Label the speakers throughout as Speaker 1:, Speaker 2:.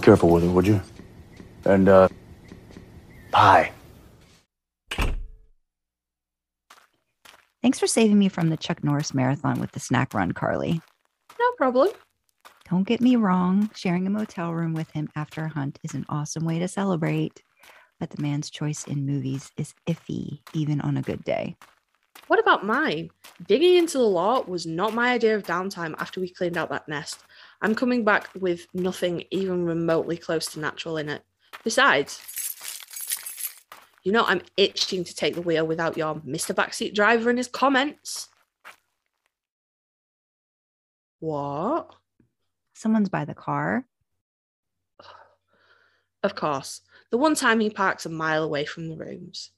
Speaker 1: careful with it, would you? And, uh, pie.
Speaker 2: Thanks for saving me from the Chuck Norris marathon with the snack run, Karlee.
Speaker 3: No problem.
Speaker 2: Don't get me wrong, sharing a motel room with him after a hunt is an awesome way to celebrate, but the man's choice in movies is iffy, even on a good day.
Speaker 3: What about mine? Digging into the law was not my idea of downtime after we cleaned out that nest. I'm coming back with nothing even remotely close to natural in it. Besides, you know, I'm itching to take the wheel without your Mr. Backseat Driver and his comments. What?
Speaker 2: Someone's by the car.
Speaker 3: Of course, the one time he parks a mile away from the rooms.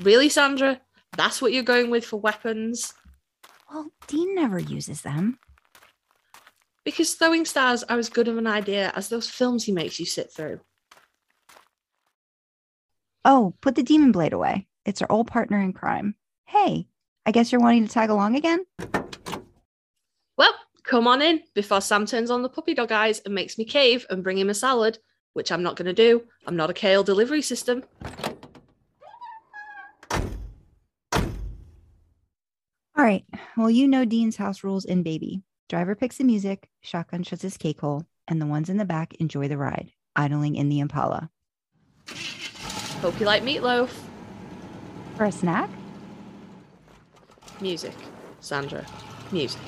Speaker 3: Really, Sandra? That's what you're going with for weapons?
Speaker 2: Well, Dean never uses them.
Speaker 3: Because throwing stars are as good of an idea as those films he makes you sit through.
Speaker 2: Oh, put the demon blade away. It's our old partner in crime. Hey, I guess you're wanting to tag along again?
Speaker 3: Well, come on in before Sam turns on the puppy dog eyes and makes me cave and bring him a salad, which I'm not going to do. I'm not a kale delivery system.
Speaker 2: All right. Well, you know Dean's house rules in Baby. Driver picks the music, shotgun shuts his cake hole, and the ones in the back enjoy the ride, idling in the Impala.
Speaker 3: Hope you like meatloaf.
Speaker 2: For a snack?
Speaker 3: Music. Sandra. Music.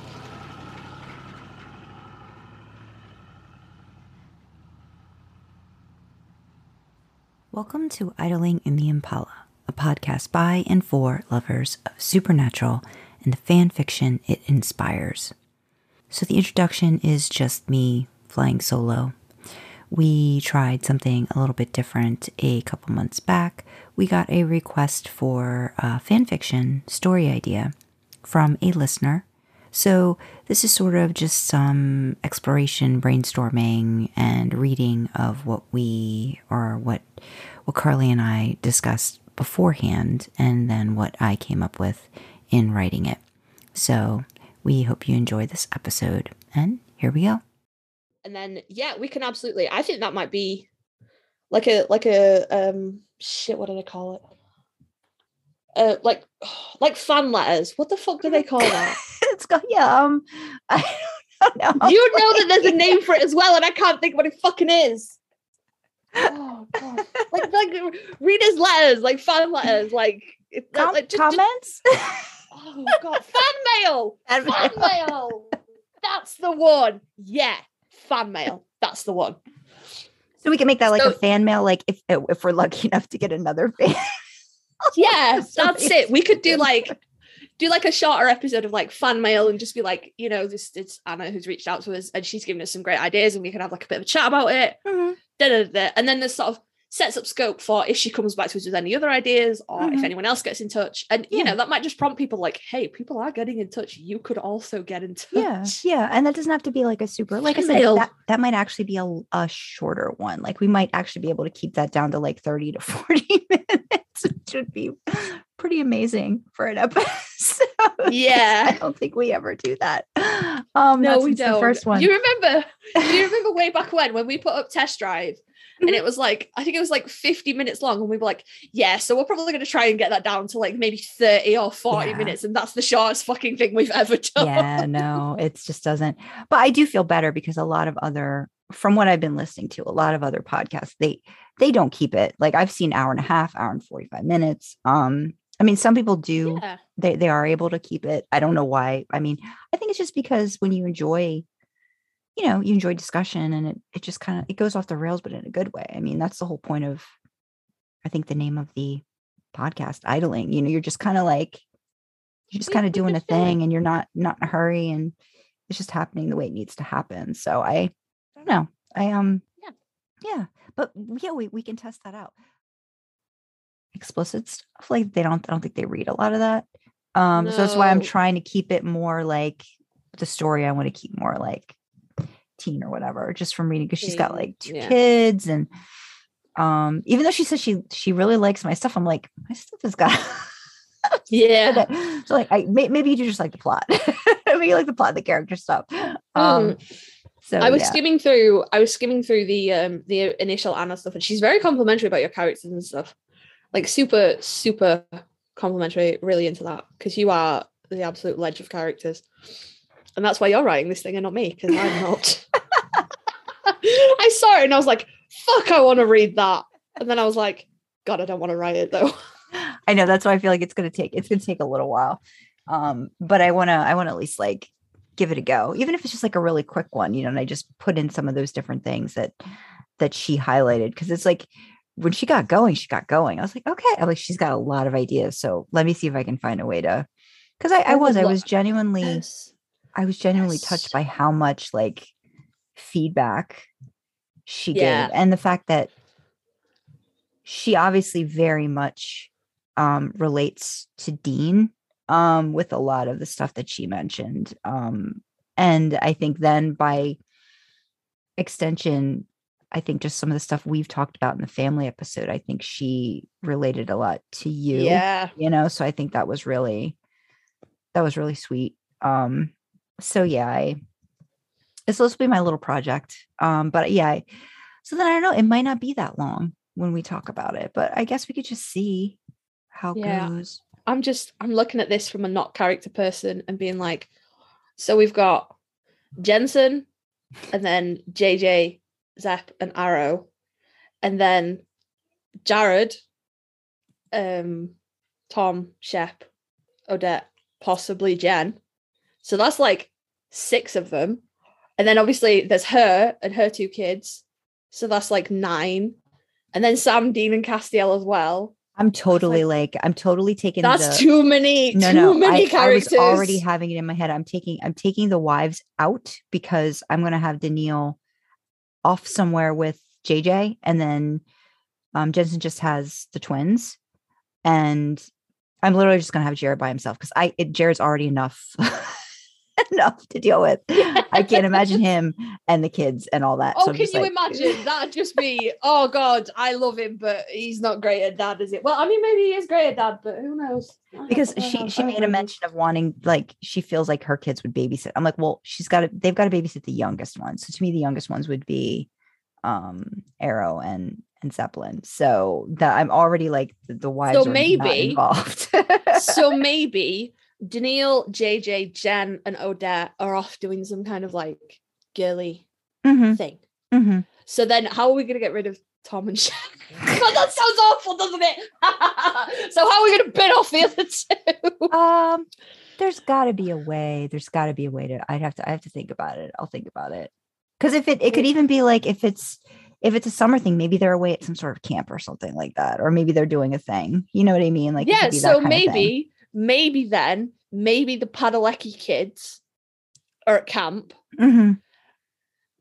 Speaker 2: Welcome to Idling in the Impala, a podcast by and for lovers of supernatural and the fan fiction it inspires. So, the introduction is just me flying solo. We tried something a little bit different a couple months back. We got a request for a fan fiction story idea from a listener. So, this is sort of just some exploration, brainstorming, and reading of what we or what what Karlee and I discussed beforehand, and then what I came up with in writing it. So, we hope you enjoy this episode, and here we go.
Speaker 3: And then yeah, we can absolutely. I think that might be like a like a um shit. What do they call it? Uh, like like fan letters. What the fuck do they call that?
Speaker 2: it's got yeah. Um, I don't know.
Speaker 3: you know that there's a name for it as well, and I can't think what it fucking is. Oh god! like like readers' letters, like fan letters, like,
Speaker 2: Com-
Speaker 3: like just,
Speaker 2: comments.
Speaker 3: Just, oh god! Fan mail.
Speaker 2: Fan
Speaker 3: mail. That's the one. Yeah, fan mail. That's the one.
Speaker 2: So we can make that like
Speaker 3: So-
Speaker 2: a fan mail, like if if we're lucky enough to get another fan.
Speaker 3: Yeah, that's it. We could do like do like a shorter episode of like fan mail and just be like, you know, this it's Anna who's reached out to us and she's given us some great ideas and we can have like a bit of a chat about it.
Speaker 2: Mhm.
Speaker 3: Da, da, da, da. And then there's sort of sets up scope for if she comes back to us with any other ideas or if
Speaker 2: Mhm.
Speaker 3: anyone else gets in touch. And you know, that might just prompt people like, hey, people are getting in touch. You could also get in touch.
Speaker 2: Yeah, yeah, and that doesn't have to be like a super. Like I said, that, that might actually be a, a shorter one. Like we might actually be able to keep that down to like thirty to forty minutes, which would be pretty amazing for an episode.
Speaker 3: Yeah.
Speaker 2: I don't think we ever do that. Um,
Speaker 3: No, we don't.
Speaker 2: The first one.
Speaker 3: You remember? do you remember way back when when we put up test drive and it was like I think it was like 50 minutes long and we were like, yeah, so we're probably going to try and get that down to like maybe 30 or 40
Speaker 2: Yeah.
Speaker 3: minutes and that's the shortest fucking thing we've ever done.
Speaker 2: yeah, no, it just doesn't. But I do feel better because a lot of other, from what I've been listening to, a lot of other podcasts, they they don't keep it. Like I've seen hour and a half, hour and forty five minutes. Um, I mean, some people do.
Speaker 3: Yeah.
Speaker 2: They they are able to keep it. I don't know why. I mean, I think it's just because when you enjoy, you know, you enjoy discussion and it it just kind of it goes off the rails, but in a good way. I mean, that's the whole point of, I think the name of the podcast, idling. You know, you're just kind of like you're just kind of doing a thing and you're not not in a hurry and it's just happening the way it needs to happen so i i don't know i um
Speaker 3: Yeah.
Speaker 2: yeah but yeah we, we can test that out explicit stuff like they don't i don't think they read a lot of that um so that's why i'm trying to keep it more like the story i want to keep more like teen or whatever just from reading because she's got like two
Speaker 3: yeah.
Speaker 2: kids and um even though she says she she really likes my stuff i'm like my stuff has got
Speaker 3: Yeah.
Speaker 2: So like I may, maybe you do just like the plot. maybe you like the plot, the character stuff. Um
Speaker 3: Mm.
Speaker 2: So
Speaker 3: I was
Speaker 2: yeah.
Speaker 3: skimming through. I was skimming through the um the initial Anna stuff, and she's very complimentary about your characters and stuff. Like super, super complimentary. Really into that because you are the absolute ledge of characters, and that's why you're writing this thing and not me because I'm not. It and I was like, "Fuck, I want to read that," and then I was like, "God, I don't want to write it though."
Speaker 2: I know that's why I feel like it's gonna take it's gonna take a little while. Um, but I wanna I wanna at least like give it a go, even if it's just like a really quick one, you know, and I just put in some of those different things that that she highlighted because it's like when she got going, she got going. I was like, okay, I'm like, she's got a lot of ideas. So let me see if I can find a way to because I, I,
Speaker 3: I
Speaker 2: was, I was genuinely
Speaker 3: Yes.
Speaker 2: I was genuinely
Speaker 3: Yes.
Speaker 2: touched by how much like feedback she
Speaker 3: Yeah.
Speaker 2: gave and the fact that she obviously very much um relates to Dean um with a lot of the stuff that she mentioned um and I think then by extension I think just some of the stuff we've talked about in the family episode I think she related a lot to you
Speaker 3: Yeah.
Speaker 2: you know so i think that was really that was really sweet um so yeah i it's supposed to be my little project um but yeah I, so then i don't know it might not be that long when we talk about it but i guess we could just see how it
Speaker 3: Yeah.
Speaker 2: goes
Speaker 3: I'm just I'm looking at this from a not character person and being like, so we've got Jensen and then JJ, Zep, and Arrow, and then Jared, um, Tom, Shep, Odette, possibly Jen. So that's like six of them. And then obviously there's her and her two kids. So that's like nine. And then Sam, Dean, and Castiel as well.
Speaker 2: i'm totally like, i'm totally taking
Speaker 3: That's
Speaker 2: the,
Speaker 3: too many,
Speaker 2: no
Speaker 3: too
Speaker 2: no
Speaker 3: many
Speaker 2: I, I
Speaker 3: characters.
Speaker 2: was already having it in my head i'm taking i'm taking the wives out because i'm going to have danneel off somewhere with jj and then um jensen just has the twins and i'm literally just going to have jared by himself because i it, jared's already enough enough to deal with i can't imagine him and the kids and all that
Speaker 3: Oh,
Speaker 2: so
Speaker 3: can you
Speaker 2: like-
Speaker 3: imagine? That'd just be, oh God, I love him, but he's not great at dad, is it? Well, I mean, maybe he is great at dad, but who knows?
Speaker 2: Because she
Speaker 3: know.
Speaker 2: she made a mention of wanting like she feels like her kids would babysit. I'm like, well, she's got to they've got to babysit the youngest ones. So to me, the youngest ones would be um Arrow and and Zeppelin. So that I'm already like the, the wives are not
Speaker 3: maybe-
Speaker 2: involved.
Speaker 3: so maybe Danneel, JJ, Jen, and Odette are off doing some kind of like girly
Speaker 2: Mhm,
Speaker 3: thing.
Speaker 2: mhm.
Speaker 3: So then, how are we going to get rid of Tom and Shep? God, that sounds awful, doesn't it? so how are we going to bin off the other two?
Speaker 2: Um, there's got to be a way. There's got to be a way to. I'd have to. I have to think about it. I'll think about it. Because if it, it could even be like if it's if it's a summer thing, maybe they're away at some sort of camp or something like that, or maybe they're doing a thing. You know what I mean? Like
Speaker 3: yeah, so
Speaker 2: kind of thing.
Speaker 3: maybe, maybe then, maybe the Padalecki kids are at camp.
Speaker 2: Mhm.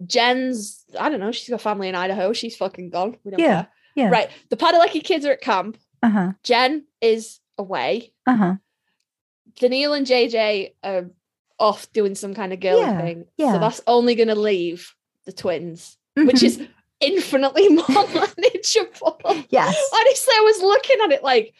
Speaker 3: Jen's, I don't know, she's got family in Idaho. She's fucking gone. We don't
Speaker 2: Yeah,
Speaker 3: care.
Speaker 2: yeah.
Speaker 3: Right. The Padalecki kids are at camp.
Speaker 2: Uh huh.
Speaker 3: Jen is away.
Speaker 2: Uh huh.
Speaker 3: Danneel and JJ are off doing some kind of girly
Speaker 2: Yeah,
Speaker 3: thing.
Speaker 2: yeah.
Speaker 3: So that's only going to leave the twins, which is infinitely more manageable.
Speaker 2: yes.
Speaker 3: Honestly, I was looking at it like,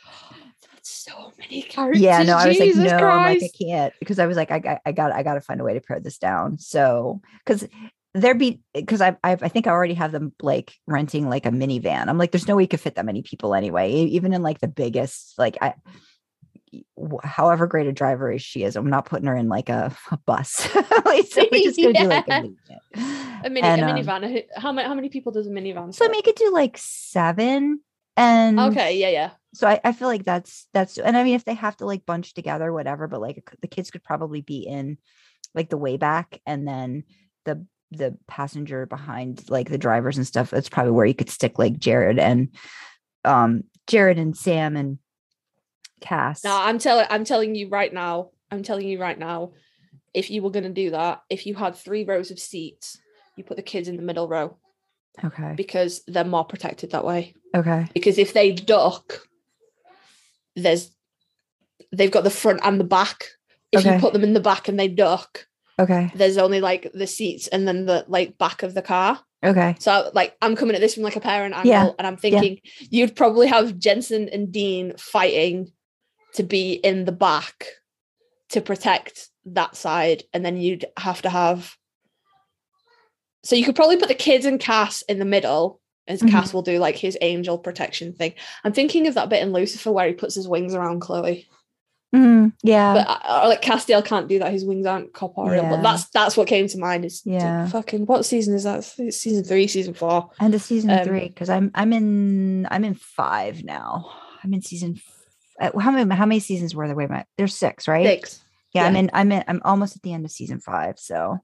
Speaker 3: so many characters.
Speaker 2: Yeah, no, I was like, no, I'm like, I can't because I was like, I, got, I got, I got to find a way to pare this down. So, because there be, because I, I, I think I already have them like renting like a minivan. I'm like, there's no way you could fit that many people anyway, even in like the biggest, like I, however great a driver is she is, I'm not putting her in like a, a bus. like, so we're just gonna do like a minivan.
Speaker 3: a mini,
Speaker 2: And,
Speaker 3: a
Speaker 2: um,
Speaker 3: minivan. How many? How many people does a minivan?
Speaker 2: So
Speaker 3: fit?
Speaker 2: make it do like seven. And
Speaker 3: okay, yeah, yeah.
Speaker 2: So I, I feel like that's that's and I mean if they have to like bunch together whatever but like the kids could probably be in like the way back and then the the passenger behind like the drivers and stuff that's probably where you could stick like Jared and um Jared and Sam and Cass.
Speaker 3: No, I'm telling I'm telling you right now. I'm telling you right now. If you were going to do that, if you had three rows of seats, you put the kids in the middle row
Speaker 2: Okay.
Speaker 3: because they're more protected that way.
Speaker 2: Okay.
Speaker 3: Because if they duck, there's they've got the front and the back. If
Speaker 2: Okay.
Speaker 3: you put them in the back and they duck,
Speaker 2: Okay.
Speaker 3: there's only like the seats and then the like back of the car.
Speaker 2: Okay.
Speaker 3: So like I'm coming at this from like a parent angle,
Speaker 2: Yeah,
Speaker 3: and I'm thinking you'd probably have Jensen and Dean fighting to be in the back to protect that side, and then you'd have to have so you could probably put the kids and Cass in the middle, as
Speaker 2: Mhm.
Speaker 3: Cass will do like his angel protection thing. I'm thinking of that bit in Lucifer where he puts his wings around Chloe,
Speaker 2: Mhm, yeah.
Speaker 3: but uh, or, like Castiel can't do that. His wings aren't corporeal.
Speaker 2: Yeah.
Speaker 3: But that's that's what came to mind. Is
Speaker 2: Yeah.
Speaker 3: fucking what season is that? It's season three, season four.
Speaker 2: and the season
Speaker 3: um,
Speaker 2: three because I'm I'm in I'm in five now. I'm in season. F- uh, how many how many seasons were there? Wait a minute. There's six, right?
Speaker 3: Six.
Speaker 2: Yeah, I'm in. I'm in. I'm almost at the end of season five. So,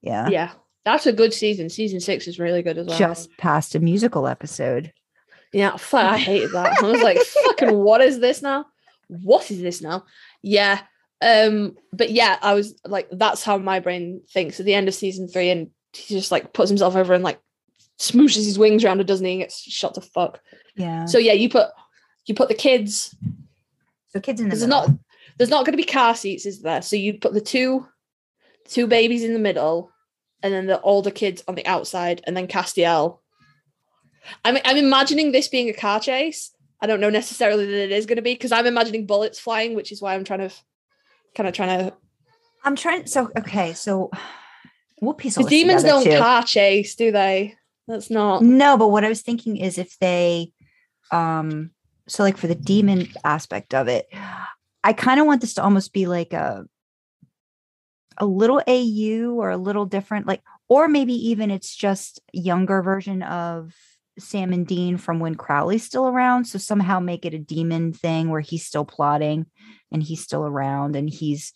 Speaker 2: yeah,
Speaker 3: Yeah, that's a good season. Season six is really good as well.
Speaker 2: just past a musical episode.
Speaker 3: Yeah, fuck, I hated that. I was like, fucking, what is this now? What is this now? Yeah. Um, but yeah, I was like, that's how my brain thinks at the end of season three, and he just like puts himself over and like smooshes his wings around, doesn't he? And gets shot to fuck.
Speaker 2: Yeah.
Speaker 3: So yeah, you put you put the kids.
Speaker 2: The kids in the
Speaker 3: There's
Speaker 2: middle.
Speaker 3: not there's not gonna be car seats, is there? So you put the two two babies in the middle, and then the older kids on the outside, and then Castiel. I'm I'm imagining this being a car chase. I don't know necessarily that it is going to be because I'm imagining bullets flying, which is why I'm trying to kind of trying to.
Speaker 2: I'm trying. So okay. So we'll piece all
Speaker 3: demons don't
Speaker 2: too.
Speaker 3: car chase, do they? That's not.
Speaker 2: No, but what I was thinking is if they, um, so like for the demon aspect of it, I kind of want this to almost be like a, a little AU or a little different, like, or maybe even it's just younger version of Sam and Dean from when Crowley's still around. So somehow make it a demon thing where he's still plotting and he's still around and he's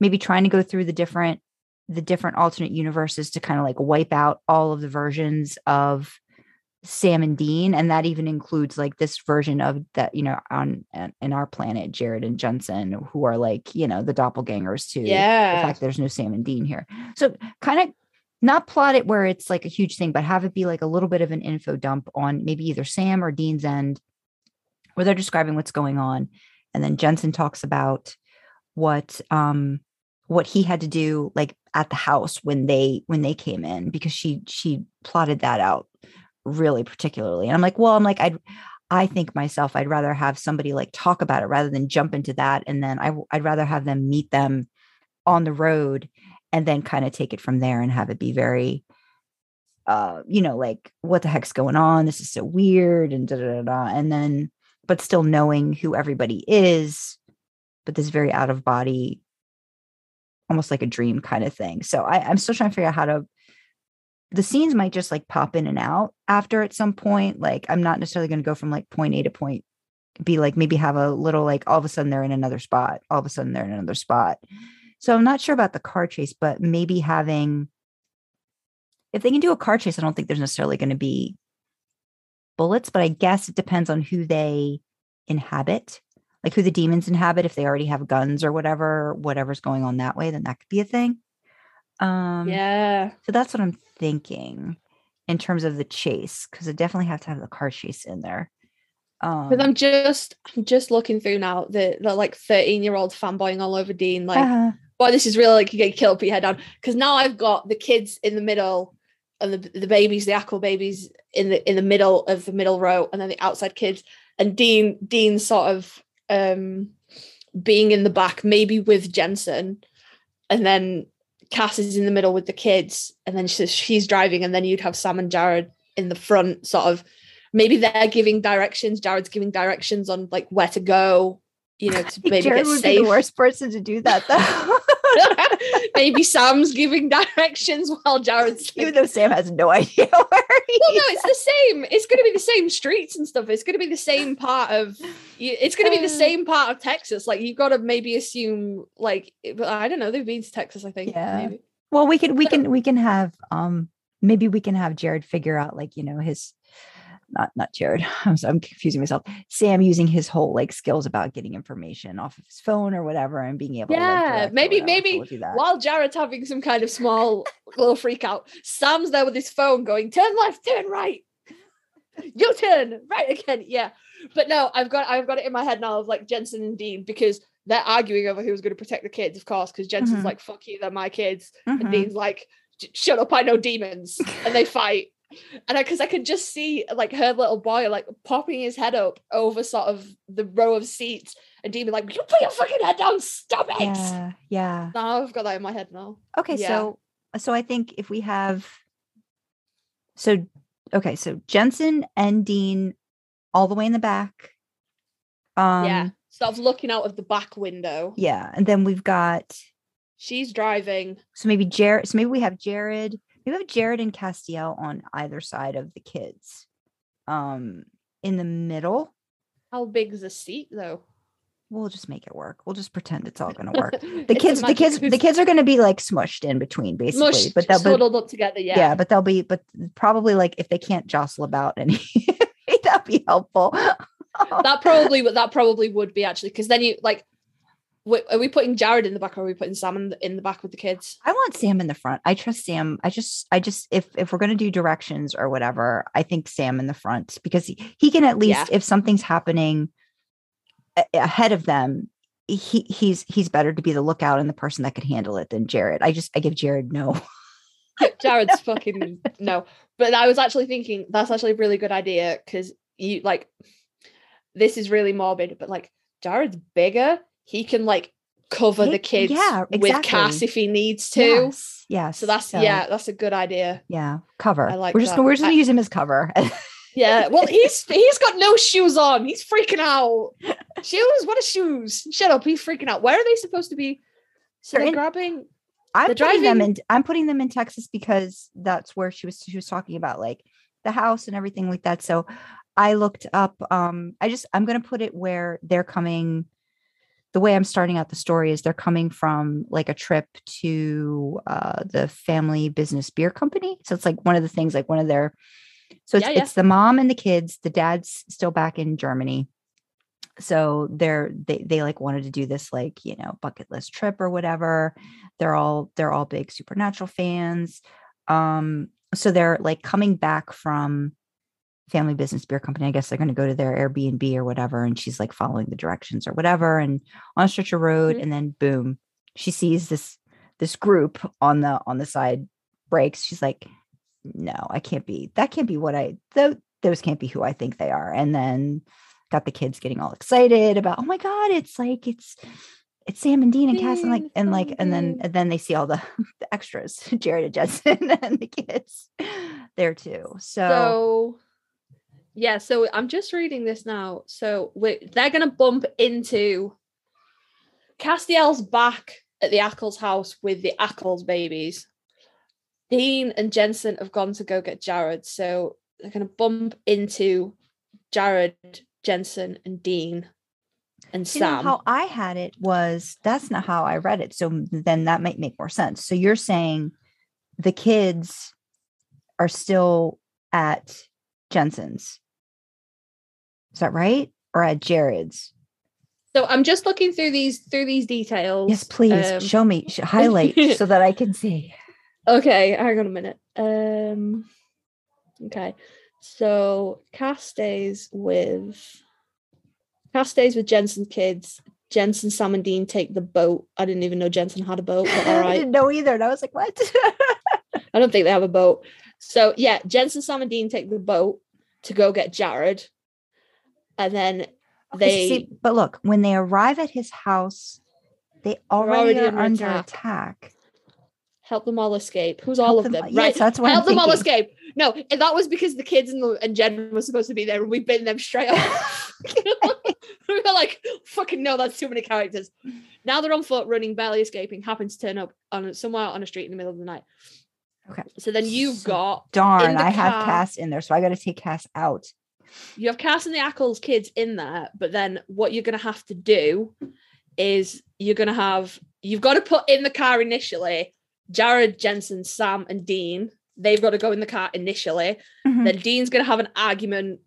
Speaker 2: maybe trying to go through the different the different alternate universes to kind of like wipe out all of the versions of Sam and Dean, and that even includes like this version of that, you know, on in our planet, Jared and Jensen, who are like, you know, the doppelgangers too. the
Speaker 3: Yeah.
Speaker 2: fact there's no Sam and Dean here. So kind of not plot it where it's like a huge thing, but have it be like a little bit of an info dump on maybe either Sam or Dean's end, where they're describing what's going on, and then Jensen talks about what um what he had to do like at the house when they when they came in because she she plotted that out really particularly and i'm like well i'm like i'd i think myself i'd rather have somebody like talk about it rather than jump into that and then I, i'd rather have them meet them on the road and then kind of take it from there and have it be very uh you know like what the heck's going on this is so weird and da da da, da. and then but still knowing who everybody is but this very out of body almost like a dream kind of thing so I, i'm still trying to figure out how to the scenes might just like pop in and out after at some point like i'm not necessarily going to go from like point a to point b like maybe have a little like all of a sudden they're in another spot all of a sudden they're in another spot. So i'm not sure about the car chase but maybe having if they can do a car chase i don't think there's necessarily going to be bullets but i guess it depends on who they inhabit like who the demons inhabit if they already have guns or whatever whatever's going on that way then that could be a thing um
Speaker 3: Yeah.
Speaker 2: so that's what i'm thinking in terms of the chase because i definitely have to have the car chase in there um
Speaker 3: Because I'm just I'm just looking through now the, the like 13 year old fanboying all over Dean, like,
Speaker 2: uh-huh.
Speaker 3: boy, this is really like you get killed, put your head down. Because now I've got the kids in the middle and the, the babies, the Ackle babies in the in the middle of the middle row, and then the outside kids, and Dean Dean sort of um being in the back, maybe with Jensen, and then Cass is in the middle with the kids, and then she's she's driving, and then you'd have Sam and Jared in the front, sort of maybe they're giving directions. Jared's giving directions on like where to go, you know, to maybe
Speaker 2: Jared
Speaker 3: get
Speaker 2: would
Speaker 3: safe.
Speaker 2: be the worst person to do that though
Speaker 3: maybe Sam's giving directions while Jared's
Speaker 2: even
Speaker 3: like,
Speaker 2: though sam has no idea where he
Speaker 3: well, no, it's the same. It's going to be the same streets and stuff. It's going to be the same part of. It's going to be the
Speaker 2: Uh.
Speaker 3: same part of Texas. Like you've got to maybe assume, like I don't know, they've been to Texas. I think.
Speaker 2: Yeah.
Speaker 3: Maybe.
Speaker 2: Well, we can we can we can have um maybe we can have Jared figure out like you know his not not Jared. I'm so I'm confusing myself. Sam using his whole like skills about getting information off of his phone or whatever and being able to like,
Speaker 3: Yeah, maybe- maybe
Speaker 2: we'll do that.
Speaker 3: While Jared's having some kind of small little freak out, Sam's there with his phone going, turn left, turn right. You turn right again. Yeah. But no, I've got I've got it in my head now of like Jensen and Dean because they're arguing over who's going to protect the kids, of course, because Jensen's
Speaker 2: Mhm.
Speaker 3: like, fuck you, they're my kids.
Speaker 2: Mhm.
Speaker 3: And Dean's like, shut up, I know demons. and they fight. And I because I could just see like her little boy like popping his head up over sort of the row of seats and Dean be like, You put your fucking head down, stop it.
Speaker 2: yeah, yeah.
Speaker 3: Now I've got that in my head now.
Speaker 2: Okay,
Speaker 3: Yeah.
Speaker 2: so so I think if we have So okay, so Jensen and Dean all the way in the back. Um
Speaker 3: yeah. Sort of looking out of the back window.
Speaker 2: yeah, and then we've got
Speaker 3: She's driving.
Speaker 2: so maybe Jared so maybe we have Jared, we have Jared and Castiel on either side of the kids. Um in the middle,
Speaker 3: How big is the seat though?
Speaker 2: we'll just make it work. We'll just pretend it's all gonna work.
Speaker 3: the
Speaker 2: kids, the kids, the kids are gonna be like smushed in between, basically.
Speaker 3: Mushed,
Speaker 2: but but
Speaker 3: huddled up together. Yeah.
Speaker 2: yeah. but they'll be but probably like if they can't jostle about any that'd be helpful
Speaker 3: that probably would that probably would be actually because then you like are we putting Jared in the back or are we putting Sam in the, in the back with the kids?
Speaker 2: i want sam in the front i trust sam i just i just if if we're going to do directions or whatever i think sam in the front because he, he can at least
Speaker 3: Yeah.
Speaker 2: if something's happening ahead of them he he's he's better to be the lookout and the person that could handle it than jared i just i give jared no
Speaker 3: Jared's fucking no. But I was actually thinking that's actually a really good idea because you like this is really morbid, but like Jared's bigger. He can like cover
Speaker 2: He-
Speaker 3: the kids
Speaker 2: yeah, exactly.
Speaker 3: with Cass if he needs to.
Speaker 2: yes yes
Speaker 3: So that's yeah, that's a good idea.
Speaker 2: yeah cover
Speaker 3: I like
Speaker 2: we're just
Speaker 3: that.
Speaker 2: we're just gonna
Speaker 3: I-
Speaker 2: use him as cover
Speaker 3: Yeah. Well, he's he's got no shoes on. He's freaking out. Shoes? What are shoes? Shut up. He's freaking out. Where are they supposed to be? So
Speaker 2: They're
Speaker 3: they're
Speaker 2: in-
Speaker 3: grabbing.
Speaker 2: I'm putting them in. I'm putting them in Texas because that's where she was. She was talking about like the house and everything like that. So I looked up. Um, I just I'm gonna put it where they're coming. The way I'm starting out the story is they're coming from like a trip to uh, the family business beer company. So it's like one of the things, like one of their. So it's
Speaker 3: Yeah, yeah.
Speaker 2: it's the mom and the kids. The dad's still back in Germany. So they're they they like wanted to do this like you know bucket list trip or whatever they're all they're all big supernatural fans um so they're like coming back from family business beer company i guess they're going to go to their airbnb or whatever and she's like following the directions or whatever and on a stretch of road
Speaker 3: Mhm.
Speaker 2: and then boom she sees this this group on the on the side breaks. she's like no i can't be that can't be what i th- those can't be who i think they are and then got the kids getting all excited about oh my god it's like it's it's Sam and Dean and Cass and like and like and then and then they see all the, the extras, Jared and Jensen and the kids there too. So,
Speaker 3: So yeah, so I'm just reading this now. So we they're gonna bump into Castiel's back at the Ackles house with the Ackles babies. Dean and Jensen have gone to go get Jared, so they're gonna bump into Jared, Jensen, and Dean and
Speaker 2: you
Speaker 3: Sam.
Speaker 2: how I had it was that's not how I read it. So then that might make more sense. So you're saying the kids are still at Jensen's. Is that right? Or at Jared's?
Speaker 3: so I'm just looking through these through these details.
Speaker 2: Yes, please
Speaker 3: Um,
Speaker 2: show me, highlight so that I can see.
Speaker 3: Okay, hang on a minute. Um okay. So Cass stays with Cass stays with Jensen's kids. Jensen, Sam, and Dean take the boat. I didn't even know Jensen had a boat, but all
Speaker 2: I didn't know either. And I was like, what?
Speaker 3: I don't think they have a boat. So yeah, Jensen, Sam, and Dean take the boat to go get Jared. And then
Speaker 2: Okay,
Speaker 3: they
Speaker 2: see, but look, when they arrive at his house, they already,
Speaker 3: already
Speaker 2: are
Speaker 3: under attack.
Speaker 2: attack.
Speaker 3: help them all escape. Who's
Speaker 2: Help
Speaker 3: all of
Speaker 2: them-
Speaker 3: them?
Speaker 2: yes,
Speaker 3: right.
Speaker 2: that's what I'm
Speaker 3: help them all escape. No, that was because the kids and, the, and Jen were supposed to be there and we bitten them straight up we were like, fucking no, that's too many characters. Now they're on foot, running, barely escaping, happen to turn up on somewhere on a street in the middle of the night.
Speaker 2: Okay.
Speaker 3: So then you've
Speaker 2: So-
Speaker 3: got
Speaker 2: Darn, I have
Speaker 3: car-
Speaker 2: Cass in there, so I got to take Cass out.
Speaker 3: You have Cass and the Ackles kids in there, but then what you're gonna have to do is you're gonna have you've got to put in the car initially Jared, Jensen, Sam, and Dean. They've got to go in the car initially.
Speaker 2: Mhm.
Speaker 3: Then Dean's gonna have an argument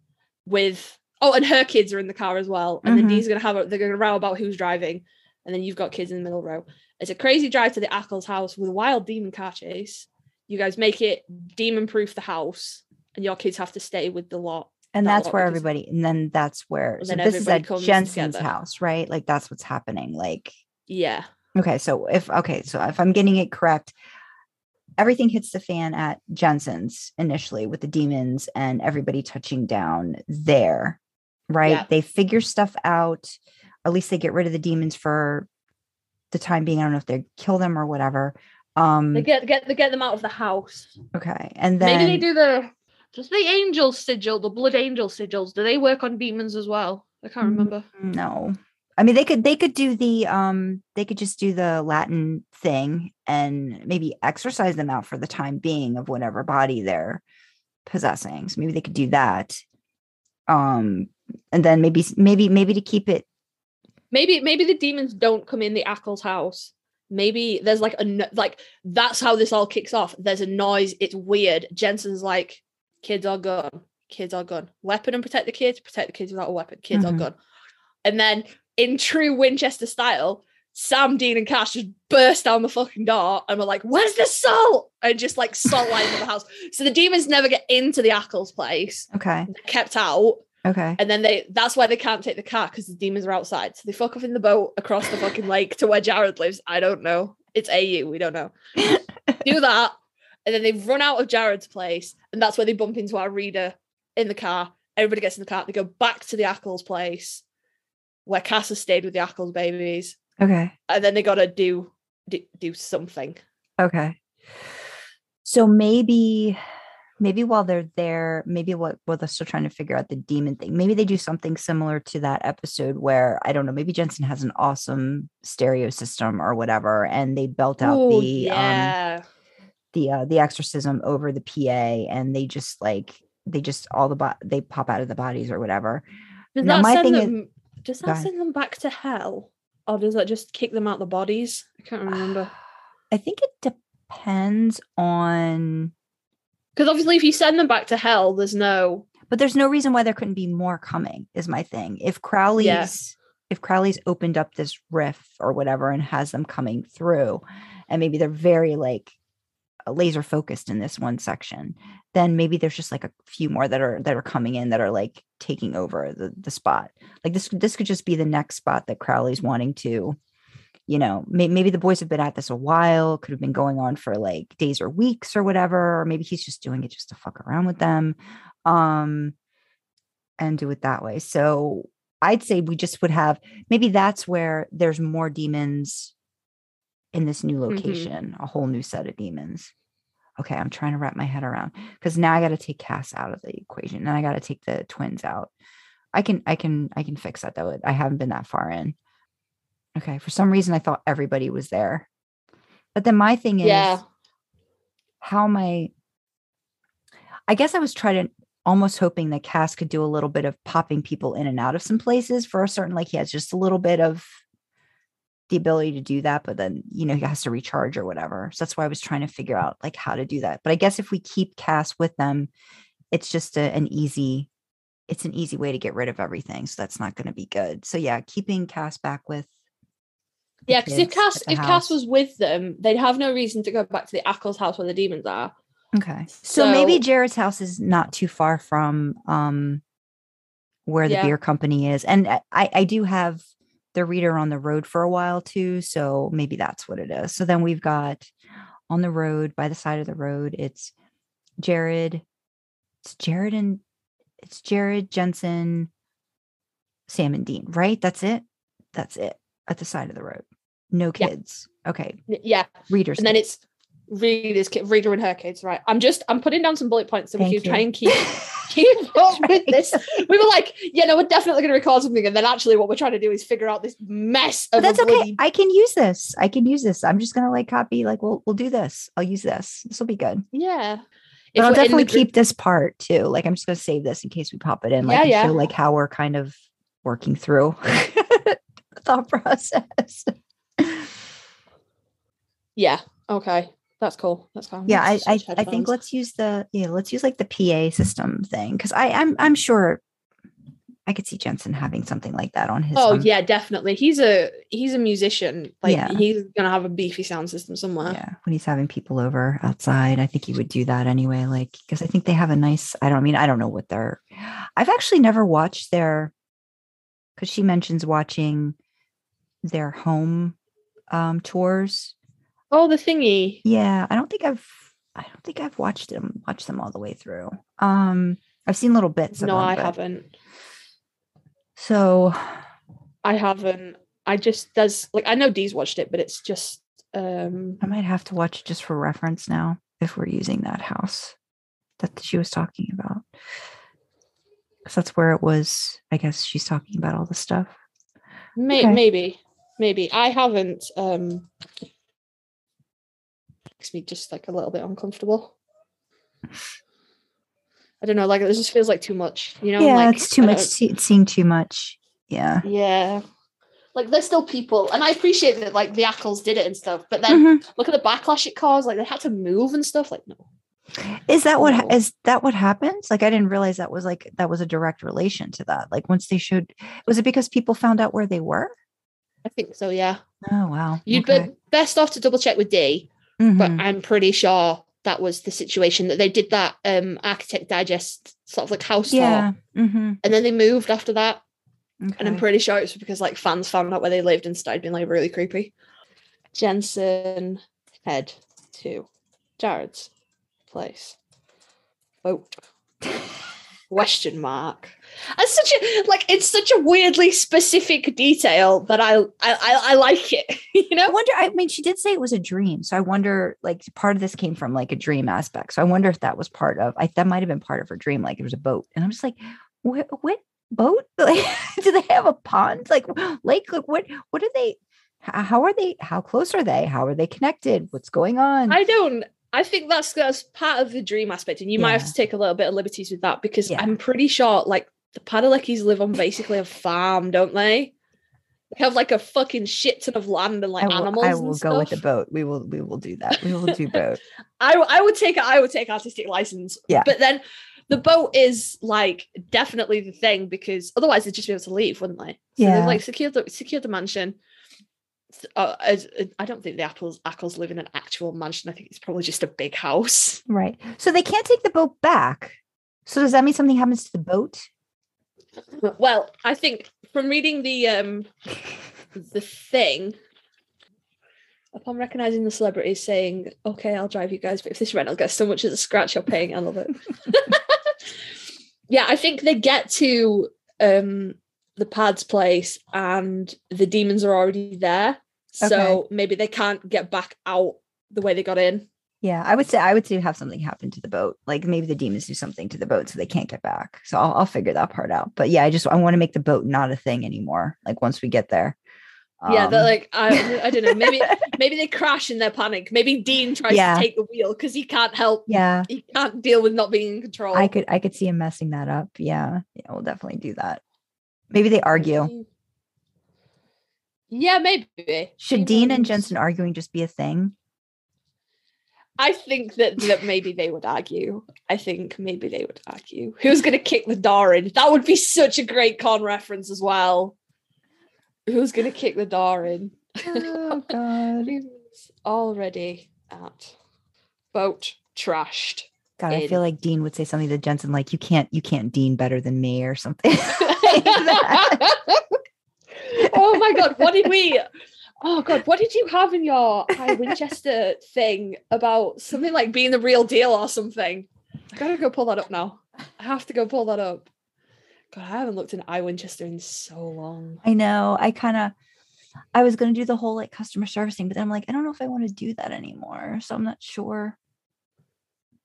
Speaker 3: with oh, and her kids are in the car as well. And then
Speaker 2: Mhm.
Speaker 3: Dean's gonna have a, they're gonna row about who's driving, and then you've got kids in the middle row. It's a crazy drive to the Ackles house with a wild demon car chase. You guys make it demon proof the house, and your kids have to stay with the lot.
Speaker 2: And that's where everybody, and then that's where, so this is at Jensen's
Speaker 3: together.
Speaker 2: house, right? Like that's what's happening. Like,
Speaker 3: Yeah.
Speaker 2: okay, so if, okay, so if I'm getting it correct, everything hits the fan at Jensen's initially with the demons and everybody touching down there, right?
Speaker 3: Yeah.
Speaker 2: They figure stuff out. At least they get rid of the demons for the time being. I don't know if they kill them or whatever. Um,
Speaker 3: They get get they get them out of the house.
Speaker 2: okay, and then
Speaker 3: Maybe they do the Does the angel sigil, the blood angel sigils, do they work on demons as well? I can't
Speaker 2: Mm.
Speaker 3: remember.
Speaker 2: No. I mean they could they could do the um they could just do the Latin thing and maybe exorcise them out for the time being of whatever body they're possessing. So maybe they could do that. Um and then maybe maybe maybe to keep it
Speaker 3: Maybe maybe the demons don't come in the Ackles house. Maybe there's like a like that's how this all kicks off. There's a noise. It's weird. Jensen's like, kids are gone. Kids are gone. Weapon and protect the kids. Protect the kids without a weapon. Kids
Speaker 2: Mhm.
Speaker 3: are gone. And then in true Winchester style, Sam, Dean, and Cass just burst down the fucking door and were like, "Where's the salt?" And just like salt lining the house. So the demons never get into the Ackles place.
Speaker 2: okay.
Speaker 3: They're kept out.
Speaker 2: Okay.
Speaker 3: And then they that's why they can't take the car because the demons are outside. So they fuck off in the boat across the fucking lake to where Jared lives. I don't know. It's AU, we don't know. Do that. And then they run out of Jared's place. And that's where they bump into our reader in the car. Everybody gets in the car. They go back to the Ackles place where Cass has stayed with the Ackles babies.
Speaker 2: Okay.
Speaker 3: And then they gotta do do, do something.
Speaker 2: Okay. So maybe maybe while they're there, maybe what while they're still trying to figure out the demon thing, maybe they do something similar to that episode where I don't know, maybe Jensen has an awesome stereo system or whatever, and they belt out
Speaker 3: Ooh,
Speaker 2: the um
Speaker 3: yeah.
Speaker 2: The uh the exorcism over the PA and they just like they just all the bo- they pop out of the bodies or whatever.
Speaker 3: Does
Speaker 2: now
Speaker 3: that
Speaker 2: my
Speaker 3: send
Speaker 2: thing is-
Speaker 3: them does that send them back to hell? Or does that just kick them out the bodies? I can't remember.
Speaker 2: I think it depends on
Speaker 3: Because obviously, if you send them back to hell, there's no.
Speaker 2: but there's no reason why there couldn't be more coming is my thing if crowley's if crowley's opened up this riff or whatever and has them coming through and maybe they're very like laser focused in this one section then maybe there's just like a few more that are that are coming in that are like taking over the the spot. Like this this could just be the next spot that crowley's wanting to you know may, maybe the boys have been at this a while could have been going on for like days or weeks or whatever or maybe he's just doing it just to fuck around with them um and do it that way. So i'd say we just would have maybe that's where there's more demons in this new
Speaker 3: Mhm.
Speaker 2: location a whole new set of demons okay i'm trying to wrap my head around because now i got to take cass out of the equation and i got to take the twins out i can i can i can fix that though i haven't been that far in okay for some reason i thought everybody was there but then my thing is
Speaker 3: Yeah.
Speaker 2: how am I? I guess I was trying to almost hoping that Cass could do a little bit of popping people in and out of some places for a certain, like he has just a little bit of the ability to do that, but then you know he has to recharge or whatever. So that's why I was trying to figure out like how to do that. But I guess if we keep Cass with them, it's just a, an easy, it's an easy way to get rid of everything. So that's not going to be good. So yeah, keeping Cass back with.
Speaker 3: Yeah, because if Cass if Cass was with them, they'd have no reason to go back to the Ackles house where the demons are.
Speaker 2: Okay. So, maybe Jared's house is not too far from um where the
Speaker 3: Yeah.
Speaker 2: beer company is. And I I I do have the reader on the road for a while too, so maybe that's what it is. So then we've got on the road by the side of the road it's Jared it's Jared and it's Jared Jensen Sam and Dean, right? That's it. That's it at the side of the road. No
Speaker 3: Yeah.
Speaker 2: kids. Okay.
Speaker 3: Yeah,
Speaker 2: Readers.
Speaker 3: and then it's Reader's kid, Reader and her kids, right? I'm just I'm putting down some bullet points so we
Speaker 2: Thank
Speaker 3: can try and keep keep up with this. We were like, yeah, no, we're definitely going to record something, and then actually, what we're trying to do is figure out this mess
Speaker 2: But that's okay.
Speaker 3: bloody
Speaker 2: I can use this. I can use this. I'm just gonna like copy. Like we'll we'll do this. I'll use this. This will be good.
Speaker 3: yeah.
Speaker 2: But I'll
Speaker 3: we're in the
Speaker 2: definitely
Speaker 3: group-
Speaker 2: keep this part too. Like I'm just gonna save this in case we pop it in. Like
Speaker 3: Yeah, yeah.
Speaker 2: show like how we're kind of working through the thought process.
Speaker 3: Yeah. Okay. That's cool. That's cool.
Speaker 2: yeah, I I, I think let's use the yeah let's use like the PA system thing because I I'm I'm sure I could see Jensen having something like that on his.
Speaker 3: Oh
Speaker 2: um,
Speaker 3: yeah, definitely. He's a he's a musician. Like
Speaker 2: Yeah.
Speaker 3: he's gonna have a beefy sound system somewhere.
Speaker 2: yeah when he's having people over outside i think he would do that anyway like because i think they have a nice i don't I mean i don't know what they're i've actually never watched their because she mentions watching their home um tours
Speaker 3: Oh, the thingy.
Speaker 2: yeah i don't think i've i don't think i've watched them watched them all the way through um i've seen little bits of
Speaker 3: No,
Speaker 2: them,
Speaker 3: I
Speaker 2: but-
Speaker 3: haven't.
Speaker 2: so
Speaker 3: I haven't. I just there's like I know Dee's watched it, but it's just um
Speaker 2: i might have to watch it just for reference now if we're using that house that she was talking about. Because that's where it was. I guess she's talking about all the stuff.
Speaker 3: May-
Speaker 2: Okay.
Speaker 3: Maybe, maybe I haven't. Um, makes me just like a little bit uncomfortable. I don't know, like it just feels like too much, you know?
Speaker 2: yeah,
Speaker 3: like,
Speaker 2: it's too
Speaker 3: I
Speaker 2: much. See, it's seeing too much. Yeah.
Speaker 3: Yeah. Like they're still people, and I appreciate that like the Ackles did it and stuff, but then
Speaker 2: Mhm.
Speaker 3: look at the backlash it caused. Like they had to move and stuff. Like no,
Speaker 2: Is that what is that what happens? Like I didn't realize that was like that was a direct relation to that. Like once they showed, was it because people found out where they were?
Speaker 3: I think so. Yeah,
Speaker 2: Oh wow.
Speaker 3: you'd
Speaker 2: okay.
Speaker 3: be best off to double check with D, but
Speaker 2: Mhm.
Speaker 3: I'm pretty sure that was the situation that they did that um Architect Digest sort of like house tour.
Speaker 2: Mm-hmm.
Speaker 3: and then they moved after that.
Speaker 2: Okay.
Speaker 3: And I'm pretty sure it's because like fans found out where they lived and started being like really creepy. Jensen head to Jared's place. Vote. Question mark. That's such a like it's such a weirdly specific detail that I I I, like it. You know, I
Speaker 2: wonder. I mean, she did say it was a dream, so I wonder. Like, part of this came from like a dream aspect. So I wonder if that was part of. I that might have been part of her dream. Like, it was a boat, and I'm just like, what? What boat? Like, do they have a pond? Like, lake? Like, what? What are they? How are they? How close are they? How are they connected? What's going on?
Speaker 3: I don't I think that's that's part of the dream aspect, and you might have to take a little bit of liberties with that because
Speaker 2: Yeah.
Speaker 3: I'm pretty sure like the Padaleckies live on basically a farm, don't they? They have like a fucking shit ton of land and like
Speaker 2: I will,
Speaker 3: animals.
Speaker 2: I will go with the boat. We will. We will do that. We will do boat.
Speaker 3: I I would take I would take artistic license.
Speaker 2: Yeah.
Speaker 3: But then the boat is like definitely the thing because otherwise they'd just be able to leave, wouldn't they? So
Speaker 2: Yeah.
Speaker 3: they've like secured the secured the mansion. Uh, as, uh, I don't think the Apples Ackles live in an actual mansion. I think it's probably just a big house.
Speaker 2: Right. So they can't take the boat back. So does that mean something happens to the boat?
Speaker 3: Well, I think from reading the um the thing, upon recognizing the celebrity saying, "Okay, I'll drive you guys, but if this rental gets so much as a scratch, you're paying." I love it. yeah, I think they get to um the pad's place and the demons are already there, so maybe they can't get back out the way they got in.
Speaker 2: Yeah, I would say I would say have something happen to the boat. Like maybe the demons do something to the boat so they can't get back. So I'll, I'll figure that part out. But yeah, I just I want to make the boat not a thing anymore. Like once we get there.
Speaker 3: yeah, they're
Speaker 2: Um,
Speaker 3: like I, I don't know. Maybe maybe they crash in their panic. Maybe Dean tries
Speaker 2: Yeah.
Speaker 3: to take the wheel because he can't help.
Speaker 2: yeah,
Speaker 3: He can't deal with not being in control.
Speaker 2: I could I could see him messing that up. Yeah, yeah, we'll definitely do that. Maybe they argue.
Speaker 3: Yeah, maybe.
Speaker 2: Should Dean and Jensen arguing just be a thing?
Speaker 3: I think that that maybe they would argue. I think maybe they would argue. Who's going to kick the door in? That would be such a great con reference as well. Who's going to kick the door in?
Speaker 2: Oh God.
Speaker 3: Demons already at boat trashed.
Speaker 2: God, I feel like Dean would say something to Jensen like, "You can't, you can't Dean better than me" or something.
Speaker 3: oh my god, what did we? Oh god, what did you have in your I Winchester thing about something like being the real deal or something? I gotta go pull that up now. I have to go pull that up. God, I haven't looked in I Winchester in so long.
Speaker 2: I know. I kind of, I was going to do the whole like customer servicing, but then I'm like, I don't know if I want to do that anymore. So I'm not sure.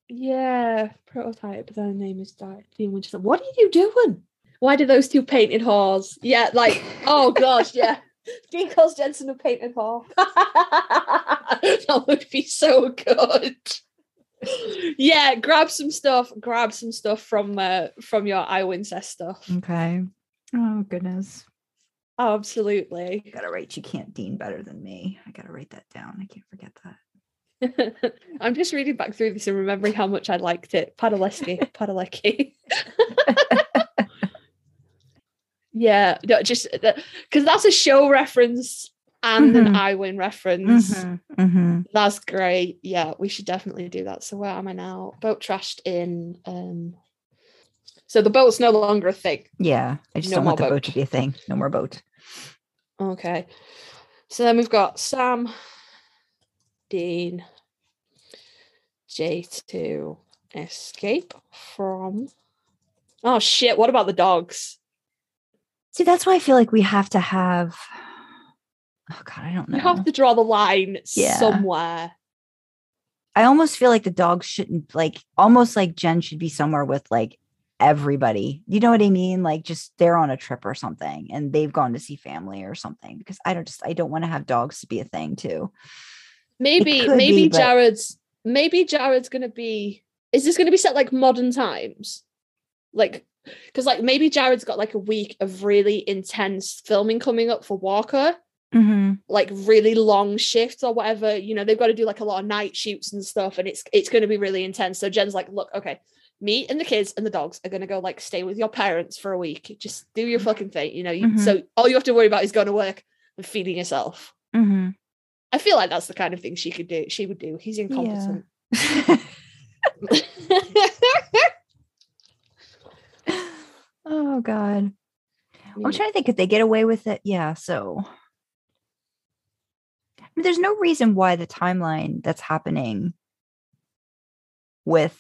Speaker 3: Yeah, prototype. Their name is Dean Winchester. What are you doing? Why do those two painted whores? Yeah, like, oh gosh, yeah. Dean calls Jensen a painted whore. that would be so good. Yeah, grab some stuff. Grab some stuff from uh, from your I Winchester stuff.
Speaker 2: Okay. Oh goodness.
Speaker 3: Absolutely.
Speaker 2: I gotta write. You can't Dean better than me. I gotta write that down. I can't forget that.
Speaker 3: I'm just reading back through this and remembering how much I liked it. Padalecki, Padalecki. Yeah, no, just because that's a show reference and an
Speaker 2: Mhm.
Speaker 3: I win reference.
Speaker 2: Mhm, mhm.
Speaker 3: That's great. Yeah, we should definitely do that. So where am I now? Boat trashed in. Um, so the boat's no longer a thing.
Speaker 2: Yeah. I just
Speaker 3: No
Speaker 2: don't want the boat
Speaker 3: boat.
Speaker 2: to be a thing. No more boat.
Speaker 3: Okay. So then we've got Sam, Dean, J to escape from. Oh shit! What about the dogs?
Speaker 2: See, that's why I feel like we have to have. Oh God, I don't know.
Speaker 3: You have to draw the line
Speaker 2: Yeah.
Speaker 3: somewhere.
Speaker 2: I almost feel like the dogs shouldn't like almost like Jen should be somewhere with like everybody. You know what I mean? Like just they're on a trip or something and they've gone to see family or something because I don't just I don't want to have dogs to be a thing too.
Speaker 3: Maybe maybe
Speaker 2: be, but-
Speaker 3: Jared's maybe Jared's gonna be is this gonna be set like modern times? Like because like maybe Jared's got like a week of really intense filming coming up for Walker,
Speaker 2: Mm-hmm.
Speaker 3: like really long shifts or whatever. You know, they've got to do like a lot of night shoots and stuff, and it's it's gonna be really intense. So Jen's like, look, okay, me and the kids and the dogs are gonna go like stay with your parents for a week. Just do your fucking thing, you know. You,
Speaker 2: Mhm.
Speaker 3: So all you have to worry about is going to work and feeding yourself.
Speaker 2: Mm-hmm.
Speaker 3: I feel like that's the kind of thing she could do. She would do. He's incompetent.
Speaker 2: oh God. I'm trying to think if they get away with it. Yeah. So I mean, there's no reason why the timeline that's happening with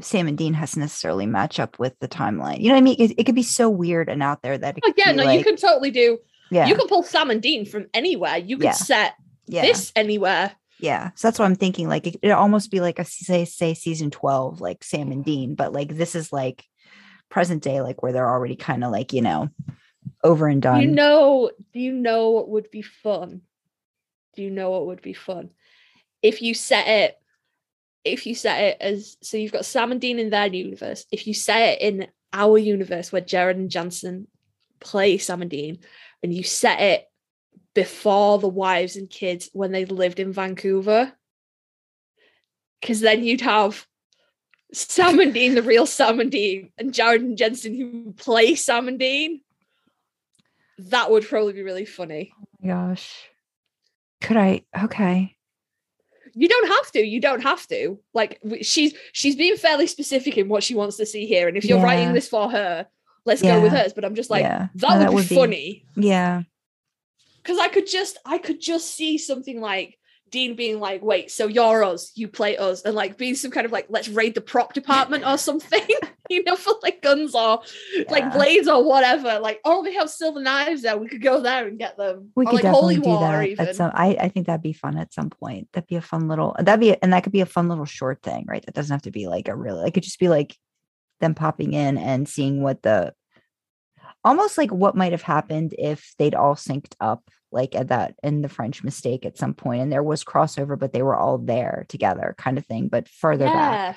Speaker 2: Sam and Dean has to necessarily match up with the timeline. You know what I mean? It, it could be so weird and out there that
Speaker 3: Oh,
Speaker 2: could
Speaker 3: yeah, no, you
Speaker 2: like-
Speaker 3: can totally do.
Speaker 2: yeah,
Speaker 3: You can pull Sam and Dean from anywhere. You can
Speaker 2: Yeah.
Speaker 3: set
Speaker 2: yeah,
Speaker 3: this anywhere.
Speaker 2: yeah. So that's what I'm thinking. Like it, it almost be like a say say season 12, like Sam and Dean, but like this is like present day, like where they're already kind of like, you know, over and done.
Speaker 3: You know, do you know what would be fun? Do you know what would be fun? If you set it, if you set it as so you've got Sam and Dean in their universe. If you set it in our universe where Jared and Jensen play Sam and Dean, and you set it before the wives and kids when they lived in Vancouver. Because then you'd have Sam Dean, the real Sam and Dean, and Jared and Jensen who play Sam Dean. That would probably be really funny.
Speaker 2: oh my gosh. Could I? Okay.
Speaker 3: You don't have to. You don't have to. Like she's she's being fairly specific in what she wants to see here. And if you're
Speaker 2: Yeah.
Speaker 3: writing this for her, let's go with hers. But I'm just like
Speaker 2: yeah.
Speaker 3: that,
Speaker 2: No,
Speaker 3: would be funny.
Speaker 2: Yeah.
Speaker 3: because I could just I could just see something like Dean being like, wait, so you're us, you play us, and like being some kind of like let's raid the prop department or something, you know, for like guns or like blades or whatever. Like, oh, they have silver knives there. We could go there and get them.
Speaker 2: We
Speaker 3: or
Speaker 2: could
Speaker 3: like
Speaker 2: definitely
Speaker 3: holy
Speaker 2: do
Speaker 3: war
Speaker 2: that
Speaker 3: even.
Speaker 2: at some. I, I think that'd be fun at some point. That'd be a fun little. That'd be and that could be a fun little short thing, right? That doesn't have to be like a really. It could just be like them popping in and seeing what the almost like what might have happened if they'd all synced up like at that in the French mistake at some point and there was crossover, but they were all there together, kind of thing, but further back.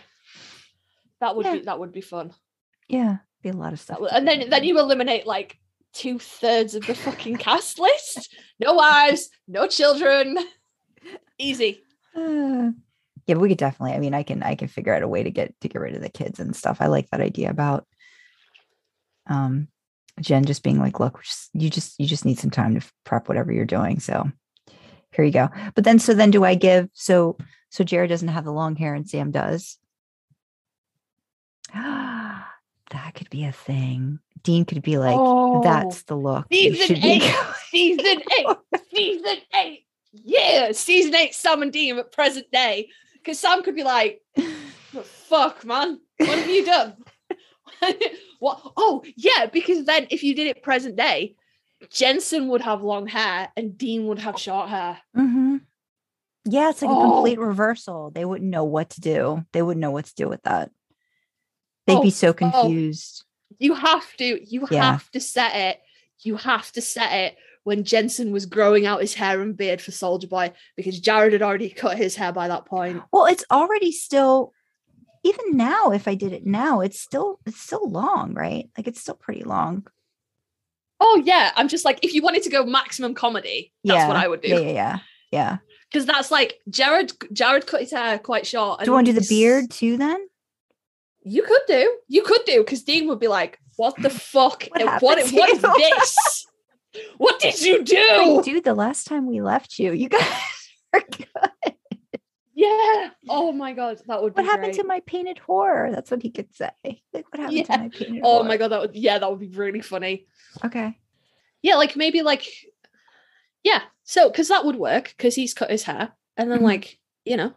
Speaker 3: That would
Speaker 2: Yeah.
Speaker 3: be that would be fun.
Speaker 2: Yeah, be a lot of stuff.
Speaker 3: would- and then then you eliminate like two thirds of the fucking cast list. No wives, no children. Easy.
Speaker 2: Uh, yeah, we could definitely. I mean, I can I can figure out a way to get to get rid of the kids and stuff. I like that idea about um Jen just being like, look, just, you just you just need some time to prep whatever you're doing. So here you go. But then so then do I give so so Jared doesn't have the long hair and Sam does? that could be a thing. Dean could be like,
Speaker 3: Oh,
Speaker 2: that's the look.
Speaker 3: season eight. season eight. season eight. Yeah, season eight. Sam and Dean at present day. Because Sam could be like, "What fuck, man, what have you done? what? Oh, yeah, because then if you did it present day, Jensen would have long hair and Dean would have short hair.
Speaker 2: Mm-hmm. Yeah, it's like a
Speaker 3: Oh.
Speaker 2: complete reversal. They wouldn't know what to do. They wouldn't know what to do with that. They'd be
Speaker 3: Oh,
Speaker 2: so
Speaker 3: oh.
Speaker 2: confused.
Speaker 3: You have to, you
Speaker 2: Yeah.
Speaker 3: have to set it. You have to set it when Jensen was growing out his hair and beard for Soldier Boy because Jared had already cut his hair by that point.
Speaker 2: Well, it's already still even now, if I did it now, it's still it's still long, right? Like it's still pretty long.
Speaker 3: Oh yeah, I'm just like if you wanted to go maximum comedy, that's what I would do.
Speaker 2: Yeah, yeah, yeah. Yeah.
Speaker 3: Because that's like Jared. Jared cut his hair quite short.
Speaker 2: Do you want to do the beard too then?
Speaker 3: You could do. You could do because Dean would be like, "What the fuck?
Speaker 2: What
Speaker 3: what? What is
Speaker 2: you?"
Speaker 3: this? what did you do?"
Speaker 2: Dude, the last time we left you, you guys are good.
Speaker 3: Yeah. Oh my god, that would.
Speaker 2: What happened to my painted horror? That's what he could say. Like, what happened to my painted
Speaker 3: Oh
Speaker 2: whore?
Speaker 3: my god, that would. Yeah, that would be really funny.
Speaker 2: Okay.
Speaker 3: Yeah, like maybe like, yeah. So because that would work because he's cut his hair, and then
Speaker 2: Mhm.
Speaker 3: like you know,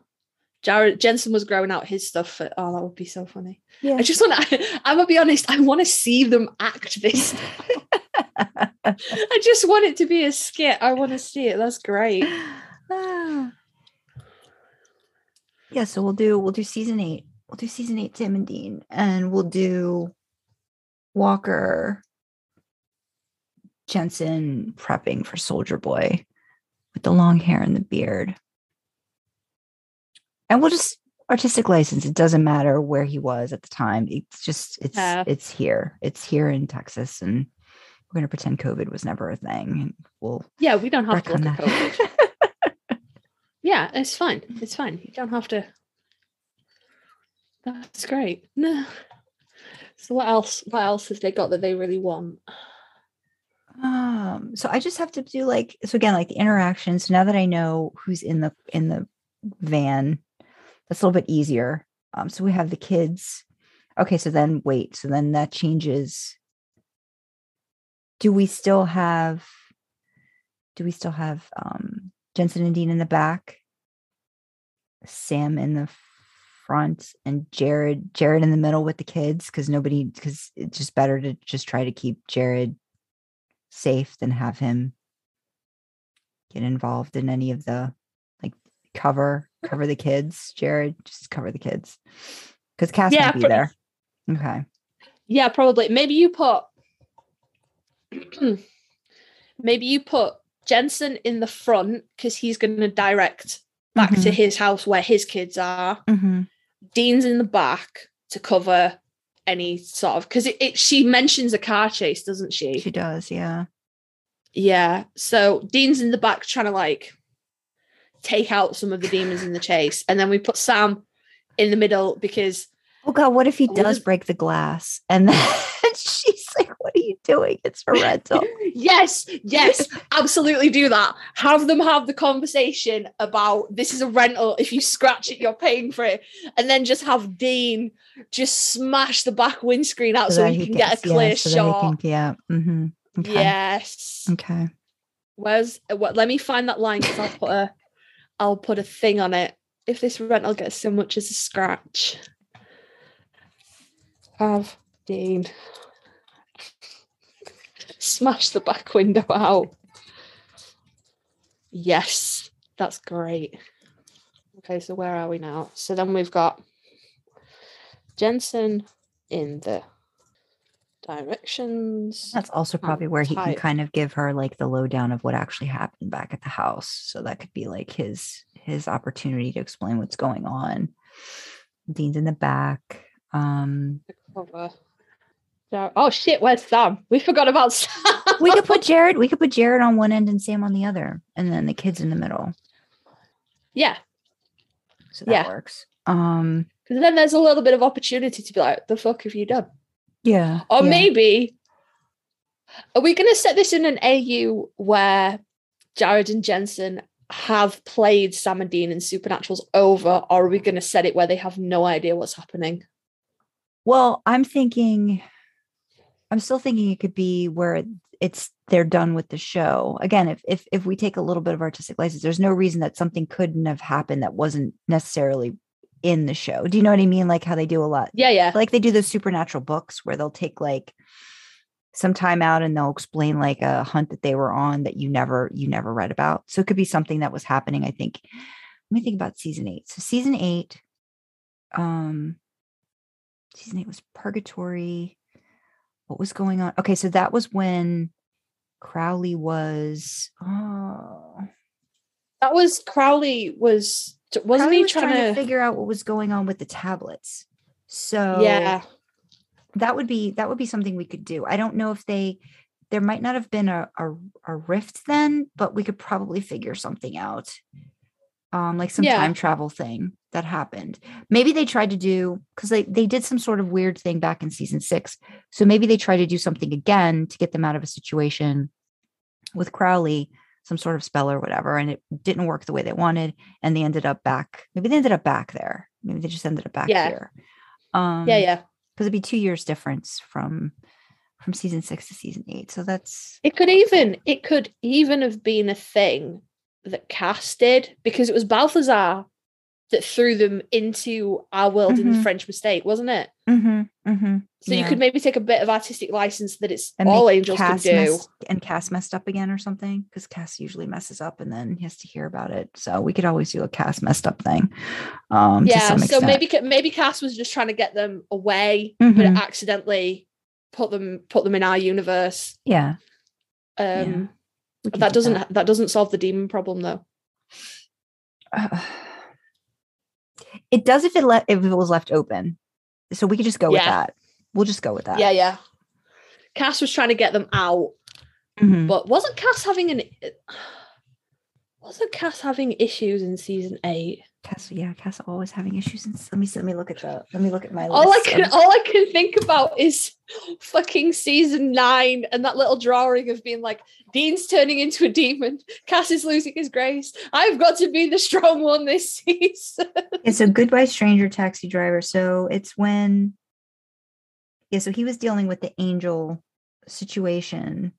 Speaker 3: Jared Jensen was growing out his stuff. For, oh, that would be so funny.
Speaker 2: Yeah.
Speaker 3: I just want to. I'm gonna be honest. I want to see them act this. I just want it to be a skit. I want to see it. That's great.
Speaker 2: Ah. Yeah, so we'll do we'll do season eight. We'll do season eight Tim and Dean, and we'll do Walker Jensen prepping for Soldier Boy with the long hair and the beard. And we'll just artistic license. It doesn't matter where he was at the time. It's just it's
Speaker 3: Yeah.
Speaker 2: it's here. It's here in Texas, and we're gonna pretend COVID was never a thing. And we'll
Speaker 3: Yeah, we don't have to look at. COVID. Yeah, it's fine. It's fine. You don't have to. That's great. No. So what else? What else have they got that they really want?
Speaker 2: Um, so I just have to do like so again, like the interaction. So now that I know who's in the in the van, that's a little bit easier. Um, so we have the kids. Okay, so then wait, so then that changes. Do we still have do we still have um Jensen and Dean in the back? Sam in the front and Jared Jared in the middle with the kids because nobody because it's just better to just try to keep Jared safe than have him get involved in any of the like cover cover the kids jared just cover the kids because cass
Speaker 3: Yeah,
Speaker 2: might be
Speaker 3: for-
Speaker 2: there okay
Speaker 3: Yeah, probably. Maybe you put. maybe you put Jensen in the front because he's going to direct back to
Speaker 2: Mhm.
Speaker 3: his house where his kids are.
Speaker 2: mm-hmm.
Speaker 3: Dean's in the back to cover any sort of because it, it she mentions a car chase, doesn't she?
Speaker 2: she does yeah
Speaker 3: Yeah. So Dean's in the back trying to like take out some of the demons in the chase, and then we put Sam in the middle because
Speaker 2: oh god what if he does break the glass and then she's like what are you doing it's a rental
Speaker 3: yes, yes, absolutely do that. Have them have the conversation about this is a rental. If you scratch it, you're paying for it, and then just have Dean just smash the back windscreen out so,
Speaker 2: that
Speaker 3: he can get a
Speaker 2: gets- yeah,
Speaker 3: clear
Speaker 2: so
Speaker 3: shot.
Speaker 2: can- yeah mm-hmm. okay.
Speaker 3: Yes.
Speaker 2: okay
Speaker 3: Where's uh, what? Let me find that line because I'll put a, I'll put a thing on it. If this rental gets so much as a scratch, have Dean smash the back window out. Yes, that's great. Okay, so where are we now? So then we've got Jensen in the directions.
Speaker 2: That's also probably where he can kind of give her like the lowdown of what actually happened back at the house. So that could be like his his opportunity to explain what's going on. Dean's in the back. Um
Speaker 3: cover. Oh shit, where's Sam? We forgot about Sam.
Speaker 2: we could put Jared, we could put Jared on one end and Sam on the other, and then the kids in the middle.
Speaker 3: yeah,
Speaker 2: So that
Speaker 3: Yeah.
Speaker 2: works. Um
Speaker 3: because then there's a little bit of opportunity to be like, the fuck have you done?
Speaker 2: yeah.
Speaker 3: Or
Speaker 2: yeah.
Speaker 3: maybe are we gonna set this in an AU where Jared and Jensen have played Sam and Dean in Supernaturals over, or are we gonna set it where they have no idea what's happening?
Speaker 2: Well, I'm thinking, I'm still thinking it could be where it's they're done with the show. Again, if if if we take a little bit of artistic license, there's no reason that something couldn't have happened that wasn't necessarily in the show. Do you know what I mean? Like how they do a lot,
Speaker 3: Yeah, yeah.
Speaker 2: like they do those supernatural books where they'll take like some time out and they'll explain like a hunt that they were on that you never you never read about. So it could be something that was happening. I think. Let me think about season eight. So season eight, um, season eight was purgatory. What was going on? Okay, so that was when Crowley was. Oh,
Speaker 3: That was Crowley was wasn't
Speaker 2: Crowley
Speaker 3: he
Speaker 2: was
Speaker 3: trying, to,
Speaker 2: figure out what was going on with the tablets? So
Speaker 3: Yeah.
Speaker 2: that would be that would be something we could do. I don't know if they there might not have been a a, a rift then, but we could probably figure something out. Um, like some
Speaker 3: Yeah.
Speaker 2: time travel thing that happened. Maybe they tried to do because they they did some sort of weird thing back in season six. So maybe they tried to do something again to get them out of a situation with Crowley, some sort of spell or whatever, and it didn't work the way they wanted, and they ended up back. Maybe they ended up back there. Maybe they just ended up back
Speaker 3: Yeah.
Speaker 2: here. Um,
Speaker 3: Yeah, yeah.
Speaker 2: because it'd be two years difference from from season six to season eight. So that's
Speaker 3: It could even it could even have been a thing that Cass did because it was Balthazar that threw them into our world in the
Speaker 2: Mhm.
Speaker 3: French mistake, wasn't it?
Speaker 2: Mm-hmm. Mm-hmm.
Speaker 3: So you could maybe take a bit of artistic license that it's
Speaker 2: And
Speaker 3: all angels can do.
Speaker 2: mess- and Cass messed up again or something because Cass usually messes up and then he has to hear about it. So we could always do a Cass messed up thing. Um,
Speaker 3: yeah, so maybe maybe Cass was just trying to get them away, but
Speaker 2: Mhm.
Speaker 3: accidentally put them put them in our universe.
Speaker 2: yeah,
Speaker 3: Um,
Speaker 2: could
Speaker 3: that
Speaker 2: do
Speaker 3: doesn't that. doesn't solve the demon problem though.
Speaker 2: Uh, it does if it le- if it was left open. So we could just go with that. We'll just go with that.
Speaker 3: Yeah, yeah. Cass was trying to get them out,
Speaker 2: Mhm.
Speaker 3: but wasn't Cass having an wasn't Cass having issues in season eight?
Speaker 2: Cass, yeah, Cass always having issues. And let me let me look at the let me look at my
Speaker 3: All I can
Speaker 2: of-
Speaker 3: all I can think about is fucking season nine and that little drawing of being like Dean's turning into a demon, Cass is losing his grace. I've got to be the strong one this season.
Speaker 2: Yeah, so goodbye stranger taxi driver. So it's when yeah, so he was dealing with the angel situation.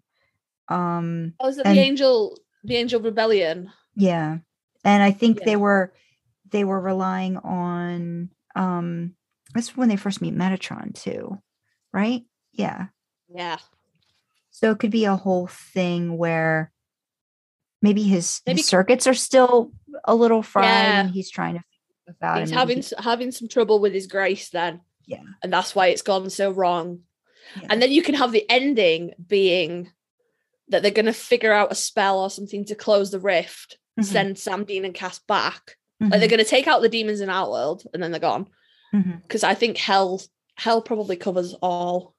Speaker 2: Um
Speaker 3: Oh, is it
Speaker 2: And-
Speaker 3: the angel the angel rebellion?
Speaker 2: yeah. And I think
Speaker 3: Yeah.
Speaker 2: they were they were relying on um that's when they first meet Metatron too, right? Yeah.
Speaker 3: Yeah.
Speaker 2: So it could be a whole thing where maybe his,
Speaker 3: Maybe-
Speaker 2: his circuits are still a little fried
Speaker 3: Yeah.
Speaker 2: and he's trying to figure.
Speaker 3: He's having
Speaker 2: he-
Speaker 3: having some trouble with his grace then.
Speaker 2: Yeah.
Speaker 3: And that's why it's gone so wrong.
Speaker 2: yeah.
Speaker 3: And then you can have the ending being that they're going to figure out a spell or something to close the rift,
Speaker 2: Mhm,
Speaker 3: send Sam Dean and Cass back.
Speaker 2: Mhm,
Speaker 3: Like they're going to take out the demons in our world and then they're gone. Because I think hell hell probably covers all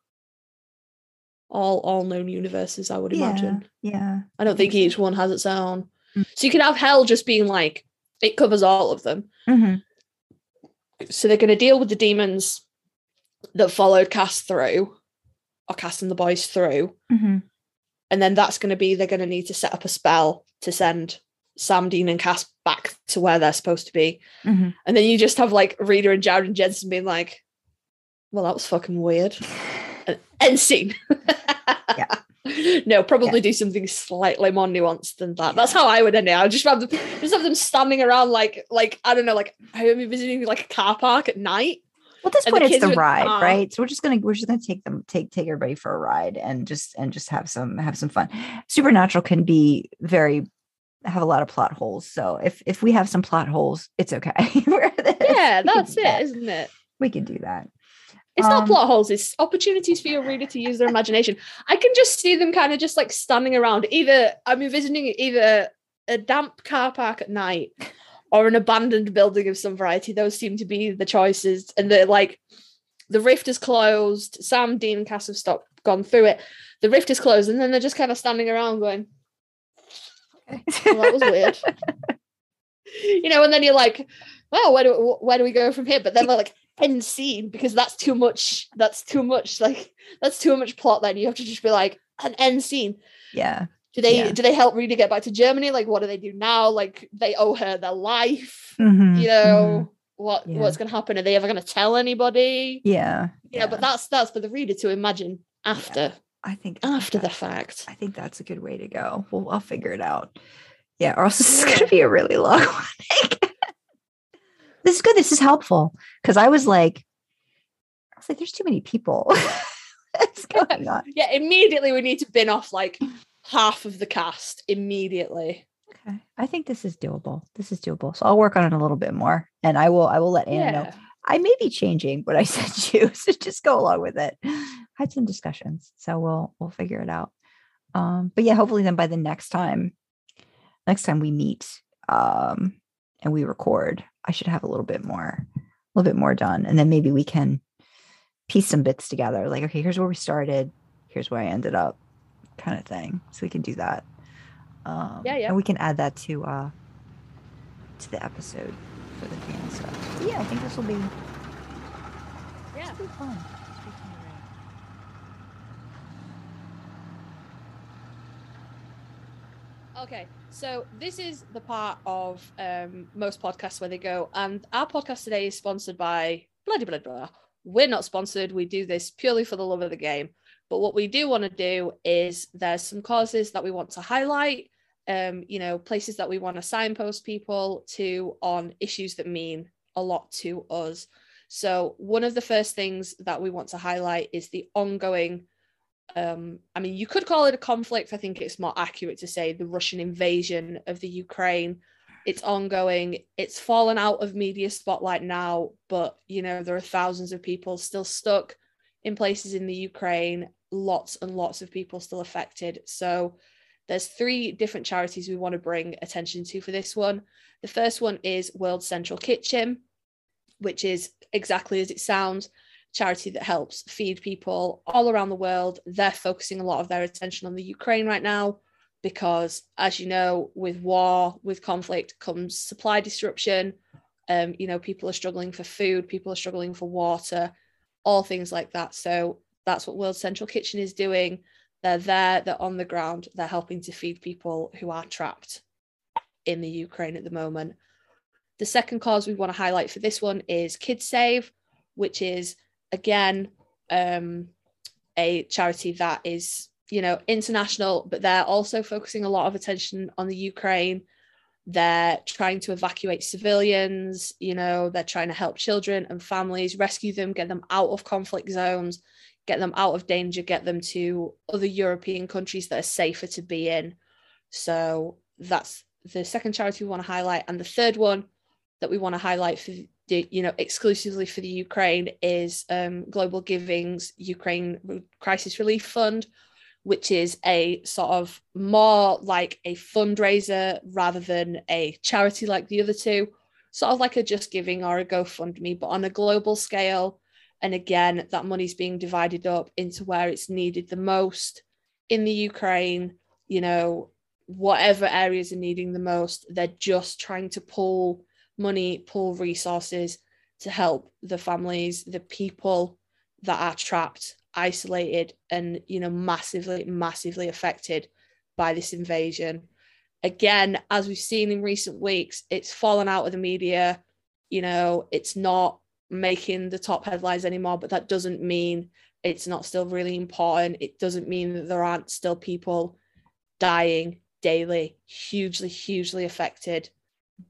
Speaker 3: all all known universes. I would
Speaker 2: yeah,
Speaker 3: imagine.
Speaker 2: yeah.
Speaker 3: I don't think each one has its own.
Speaker 2: Mm.
Speaker 3: So you can have hell just being like it covers all of them.
Speaker 2: mhm,
Speaker 3: So they're going to deal with the demons that followed Cass through, or Cass and the boys through.
Speaker 2: mhm.
Speaker 3: And then that's going to be they're going to need to set up a spell to send Sam Dean and Cass back to where they're supposed to be.
Speaker 2: Mhm.
Speaker 3: And then you just have like Rita and Jared and Jensen being like, well, that was fucking weird. And end scene. Yeah. No, probably do something slightly more nuanced than that. That's how I would end it. I would just have them just have them standing around like like I don't know, like I am visiting like a car park at night.
Speaker 2: Well, at this
Speaker 3: And the
Speaker 2: point, it's the ride, right? So we're just gonna we're just gonna take them take take everybody for a ride and just and just have some have some fun. Supernatural can be very have a lot of plot holes. So if if we have some plot holes, it's okay.
Speaker 3: Yeah, that's it,
Speaker 2: that.
Speaker 3: isn't it?
Speaker 2: We can do that.
Speaker 3: It's not
Speaker 2: Um,
Speaker 3: plot holes, it's opportunities for your reader to use their imagination. I can just see them kind of just like standing around. Either I'm visiting either a damp car park at night or an abandoned building of some variety. Those seem to be the choices. And they're like the rift is closed. Sam, Dean, and Cass have stopped gone through it. The rift is closed, and then they're just kind of standing around going, well, that was weird. you know, and then you're like, well, where do where do we go from here? But then they're like end scene because that's too much. That's too much. Like that's too much plot. Then you have to just be like an end scene.
Speaker 2: yeah.
Speaker 3: Do they
Speaker 2: Yeah.
Speaker 3: do they help Rita get back to Germany? Like what do they do now? Like they owe her their life.
Speaker 2: Mhm,
Speaker 3: You know what
Speaker 2: Yeah.
Speaker 3: what's going to happen? Are they ever going to tell anybody?
Speaker 2: Yeah.
Speaker 3: Yeah, but that's that's for the reader to imagine after
Speaker 2: I think
Speaker 3: after the fact.
Speaker 2: I think that's a good way to go. Well, I'll figure it out. Yeah, or else this is going to be a really long one. this is good. This is helpful because I was like, I was like, there's too many people. What's going on?
Speaker 3: Yeah, immediately we need to bin off like half of the cast immediately.
Speaker 2: Okay, I think this is doable. This is doable. So I'll work on it a little bit more, and I will. I will let Anna know. I may be changing what I sent you, so just go along with it. Had some discussions, so we'll we'll figure it out. Um, but yeah, hopefully then by the next time, next time we meet, um, and we record, I should have a little bit more, a little bit more done, and then maybe we can piece some bits together. Like, okay, here's where we started, here's where I ended up, kind of thing. So we can do that. Um,
Speaker 3: Yeah, yeah.
Speaker 2: And we can add that to uh to the episode for the fan stuff. So yeah, I think this will be
Speaker 3: Yeah.
Speaker 2: Fun. It'll be fun to write.
Speaker 3: Okay, so this is the part of um, most podcasts where they go, and our podcast today is sponsored by bloody blah blah. blah. We're not sponsored. We do this purely for the love of the game. But what we do want to do is there's some causes that we want to highlight um, you know, places that we want to signpost people to on issues that mean a lot to us. So, one of the first things that we want to highlight is the ongoing. Um, I mean, you could call it a conflict. I think it's more accurate to say the Russian invasion of the Ukraine. It's ongoing. It's fallen out of media spotlight now, but you know there are thousands of people still stuck in places in the Ukraine. Lots and lots of people still affected. So, there's three different charities we want to bring attention to for this one. The first one is World Central Kitchen, which is exactly as it sounds, charity that helps feed people all around the world. They're focusing a lot of their attention on the Ukraine right now because, as you know, with war, with conflict comes supply disruption. Um, you know, people are struggling for food, people are struggling for water, all things like that. So that's what World Central Kitchen is doing. They're there, they're on the ground, they're helping to feed people who are trapped in the Ukraine at the moment. The second cause we want to highlight for this one is Kidsave, which is again um, a charity that is, you know, international, but they're also focusing a lot of attention on the Ukraine. They're trying to evacuate civilians, you know, they're trying to help children and families, rescue them, get them out of conflict zones, get them out of danger, get them to other European countries that are safer to be in. So that's the second charity we want to highlight. And the third one that we want to highlight for you know, exclusively for the Ukraine is um, GlobalGiving's Ukraine Crisis Relief Fund, which is a sort of more like a fundraiser rather than a charity like the other two, sort of like a Just Giving or a GoFundMe, but on a global scale. And again, that money's being divided up into where it's needed the most in the Ukraine, you know, whatever areas are needing the most, they're just trying to pull money, pull resources to help the families, the people that are trapped, isolated, and, you know, massively, massively affected by this invasion. Again, as we've seen in recent weeks, it's fallen out of the media. You know, it's not making the top headlines anymore, but that doesn't mean it's not still really important. It doesn't mean that there aren't still people dying daily, hugely, hugely affected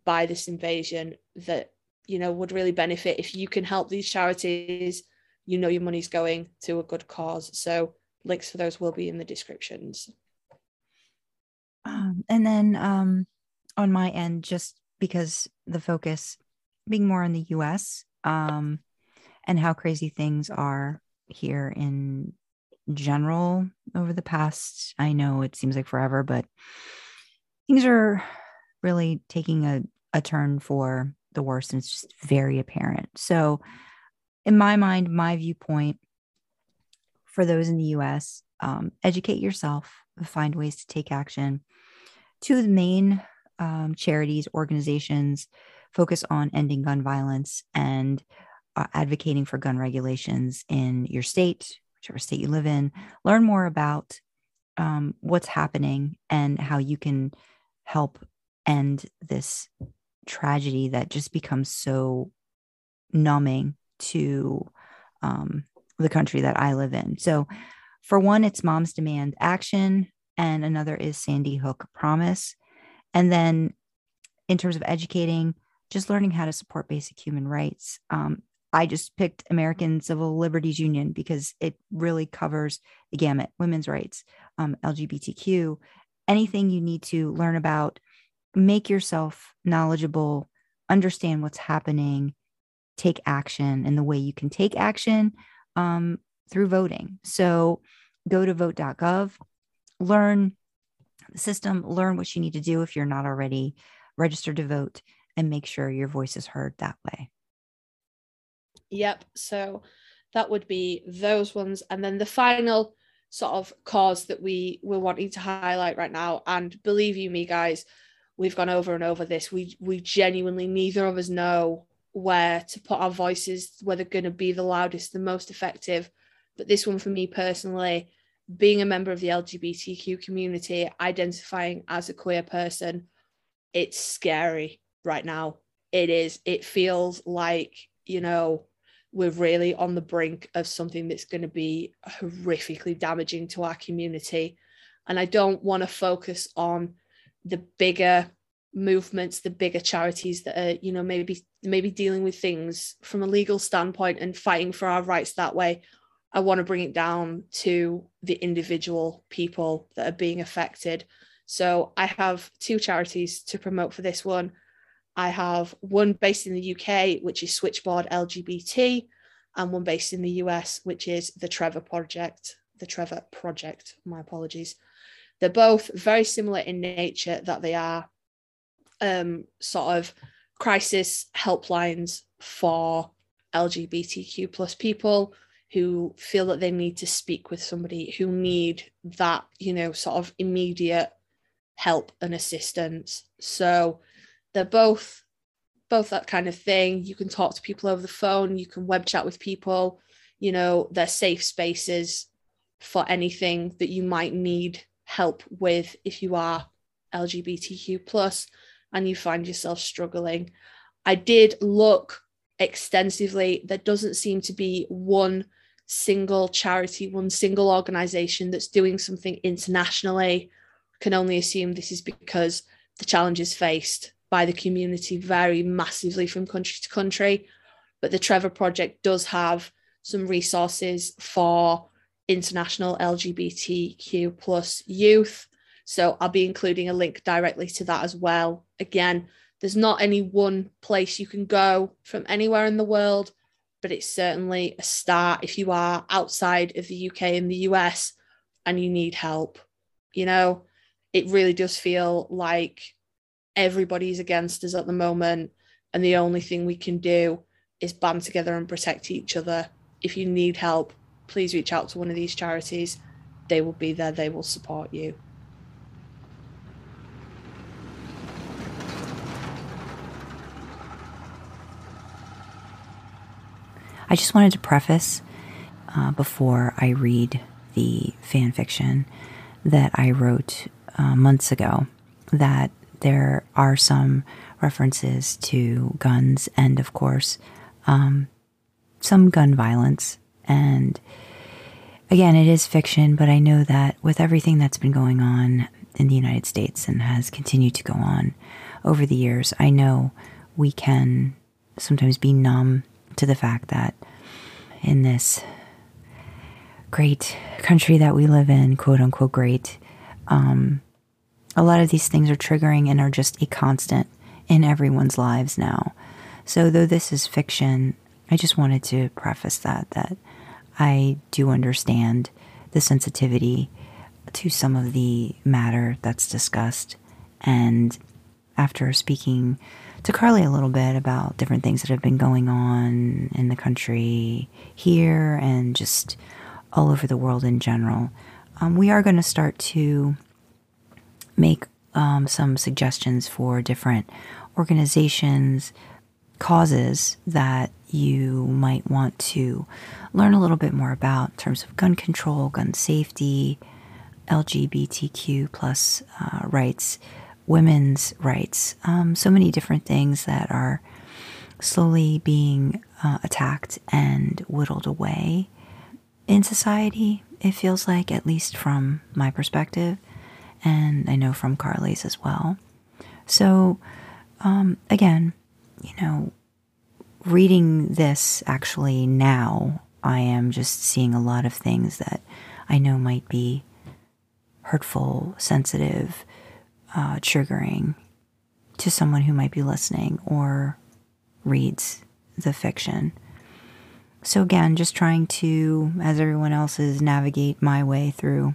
Speaker 3: by this invasion that, you know, would really benefit if you can help these charities, you know, your money's going to a good cause. So links for those will be in the descriptions.
Speaker 2: Um, and then um, on my end, just because the focus being more in the US, um, and how crazy things are here in general over the past. I know it seems like forever, but things are really taking a, a turn for the worse, and it's just very apparent. So, in my mind, my viewpoint for those in the US, um, educate yourself, find ways to take action. Two of the main um, charities, organizations focus on ending gun violence and uh, advocating for gun regulations in your state, whichever state you live in. Learn more about um, what's happening and how you can help end this tragedy that just becomes so numbing to um, the country that I live in. So, for one, it's Moms Demand Action, and another is Sandy Hook Promise. And then, in terms of educating, just learning how to support basic human rights. Um, I just picked American Civil Liberties Union because it really covers the gamut women's rights, um, LGBTQ, anything you need to learn about, make yourself knowledgeable, understand what's happening, take action, and the way you can take action um, through voting. So go to vote.gov, learn the system, learn what you need to do if you're not already registered to vote and make sure your voice is heard that way.
Speaker 3: Yep. So that would be those ones. And then the final sort of cause that we were wanting to highlight right now, and believe you me, guys, we've gone over and over this. We we genuinely neither of us know where to put our voices, where they're going to be the loudest, the most effective. But this one for me personally, being a member of the LGBTQ community, identifying as a queer person, it's scary right now. It is, it feels like, you know, we're really on the brink of something that's going to be horrifically damaging to our community. And I don't want to focus on the bigger movements, the bigger charities that are, you know, maybe maybe dealing with things from a legal standpoint and fighting for our rights that way. I want to bring it down to the individual people that are being affected. So I have two charities to promote for this one. I have one based in the UK, which is Switchboard LGBT, and one based in the US, which is the Trevor Project. The Trevor Project, my apologies. They're both very similar in nature, that they are um, sort of crisis helplines for LGBTQ plus people who feel that they need to speak with somebody who need that, you know, sort of immediate help and assistance. So they're both both that kind of thing. You can talk to people over the phone, you can web chat with people, you know, they're safe spaces for anything that you might need help with if you are LGBTQ plus and you find yourself struggling. I did look extensively. There doesn't seem to be one single charity, one single organization that's doing something internationally. Can only assume this is because the challenges faced by the community vary massively from country to country. But the Trevor Project does have some resources for international LGBTQ plus youth. So I'll be including a link directly to that as well. Again, there's not any one place you can go from anywhere in the world, but it's certainly a start if you are outside of the UK and the US and you need help. You know, it really does feel like everybody's against us at the moment. And the only thing we can do is band together and protect each other. If you need help, please reach out to one of these charities. They will be there, they will support you.
Speaker 2: I just wanted to preface uh, before I read the fan fiction that I wrote uh, months ago that there are some references to guns and, of course, um, some gun violence. And again, it is fiction, but I know that with everything that's been going on in the United States and has continued to go on over the years, I know we can sometimes be numb to the fact that in this great country that we live in, quote unquote, great, um, a lot of these things are triggering and are just a constant in everyone's lives now. So, though this is fiction, I just wanted to preface that that I do understand the sensitivity to some of the matter that's discussed. And after speaking to Karlee a little bit about different things that have been going on in the country here and just all over the world in general, um, we are going to start to make um, some suggestions for different organizations, causes that you might want to learn a little bit more about in terms of gun control, gun safety, LGBTQ plus uh, rights, women's rights, um, so many different things that are slowly being uh, attacked and whittled away in society. It feels like, at least from my perspective, and I know from Karlee's as well. So, um, again, you know, reading this actually now, I am just seeing a lot of things that I know might be hurtful, sensitive, uh, triggering to someone who might be listening or reads the fiction. So, again, just trying to, as everyone else is, navigate my way through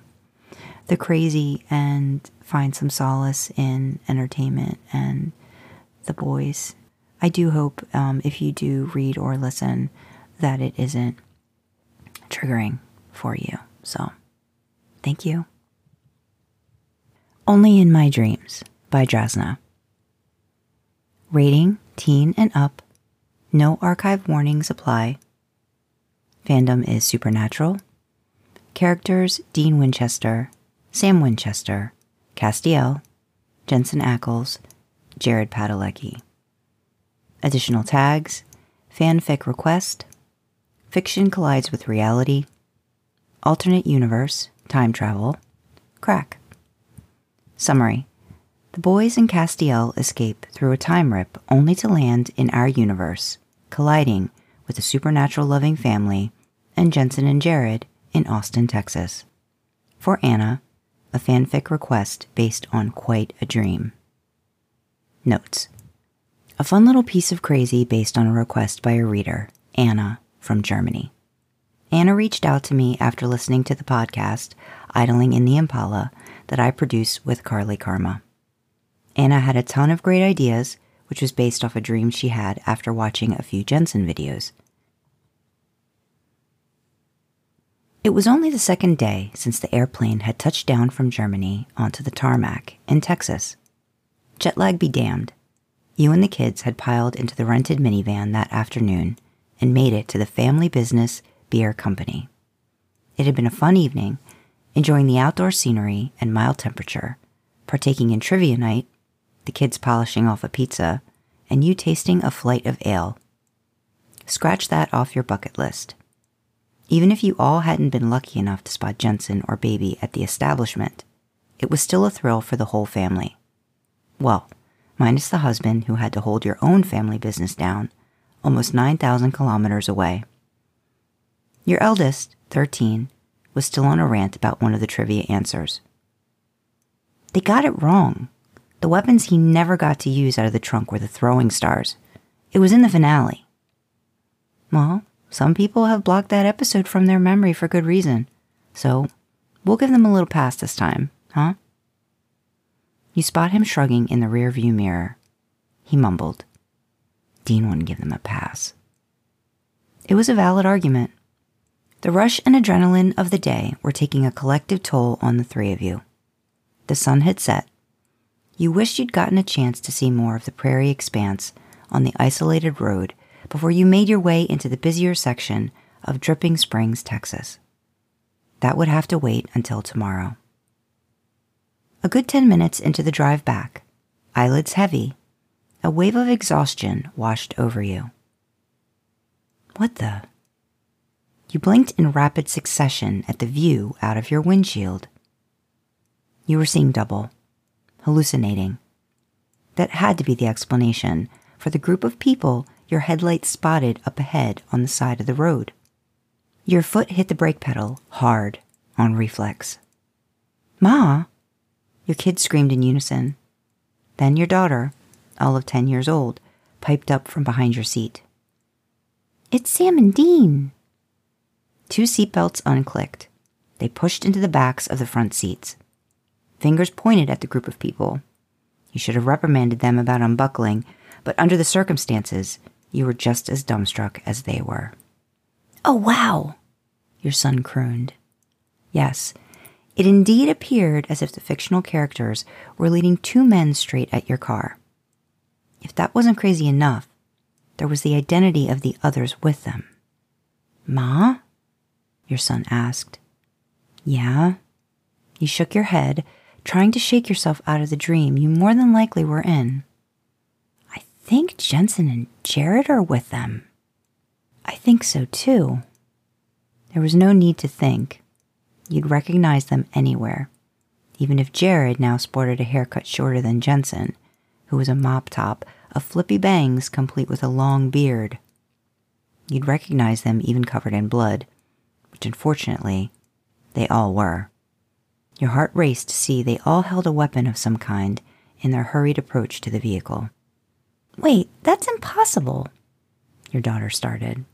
Speaker 2: the crazy and find some solace in entertainment and the boys. I do hope um, if you do read or listen that it isn't triggering for you. So, thank you. Only in My Dreams by Drasna. Rating teen and up. No archive warnings apply. Fandom is supernatural. Characters Dean Winchester, Sam Winchester, Castiel, Jensen Ackles, Jared Padalecki. Additional tags. Fanfic Request, Fiction Collides with Reality, Alternate Universe, Time Travel, Crack. Summary. The boys and Castiel escape through a time rip only to land in our universe, colliding with a supernatural loving family and Jensen and Jared in Austin, Texas. For Anna, a fanfic request based on quite a dream. Notes A fun little piece of crazy based on a request by a reader, Anna from Germany. Anna reached out to me after listening to the podcast, Idling in the Impala, that I produce with Karlee Karma. Anna had a ton of great ideas, which was based off a dream she had after watching a few Jensen videos. It was only the second day since the airplane had touched down from Germany onto the tarmac in Texas. Jet lag be damned. You and the kids had piled into the rented minivan that afternoon and made it to the family business beer company. It had been a fun evening, enjoying the outdoor scenery and mild temperature, partaking in trivia night the kids polishing off a pizza, and you tasting a flight of ale. Scratch that off your bucket list. Even if you all hadn't been lucky enough to spot Jensen or Baby at the establishment, it was still a thrill for the whole family. Well, minus the husband who had to hold your own family business down, almost 9,000 kilometers away. Your eldest, 13, was still on a rant about one of the trivia answers. They got it wrong. The weapons he never got to use out of the trunk were the throwing stars. It was in the finale. Well, some people have blocked that episode from their memory for good reason. So, we'll give them a little pass this time, huh? You spot him shrugging in the rearview mirror. He mumbled. Dean wouldn't give them a pass. It was a valid argument. The rush and adrenaline of the day were taking a collective toll on the three of you. The sun had set, you wished you'd gotten a chance to see more of the prairie expanse on the isolated road before you made your way into the busier section of Dripping Springs, Texas. That would have to wait until tomorrow. A good 10 minutes into the drive back, eyelids heavy, a wave of exhaustion washed over you. What the? You blinked in rapid succession at the view out of your windshield. You were seeing double hallucinating. That had to be the explanation for the group of people your headlights spotted up ahead on the side of the road. Your foot hit the brake pedal hard on reflex. Ma! Your kids screamed in unison. Then your daughter, all of 10 years old, piped up from behind your seat. It's Sam and Dean. Two seatbelts unclicked. They pushed into the backs of the front seats fingers pointed at the group of people. You should have reprimanded them about unbuckling, but under the circumstances, you were just as dumbstruck as they were. Oh, wow, your son crooned. Yes, it indeed appeared as if the fictional characters were leading two men straight at your car. If that wasn't crazy enough, there was the identity of the others with them. Ma? Your son asked. Yeah? You shook your head trying to shake yourself out of the dream you more than likely were in. I think Jensen and Jared are with them. I think so too. There was no need to think. You'd recognize them anywhere, even if Jared now sported a haircut shorter than Jensen, who was a mop top of flippy bangs complete with a long beard. You'd recognize them even covered in blood, which unfortunately they all were. Your heart raced to see they all held a weapon of some kind in their hurried approach to the vehicle. Wait, that's impossible, your daughter started.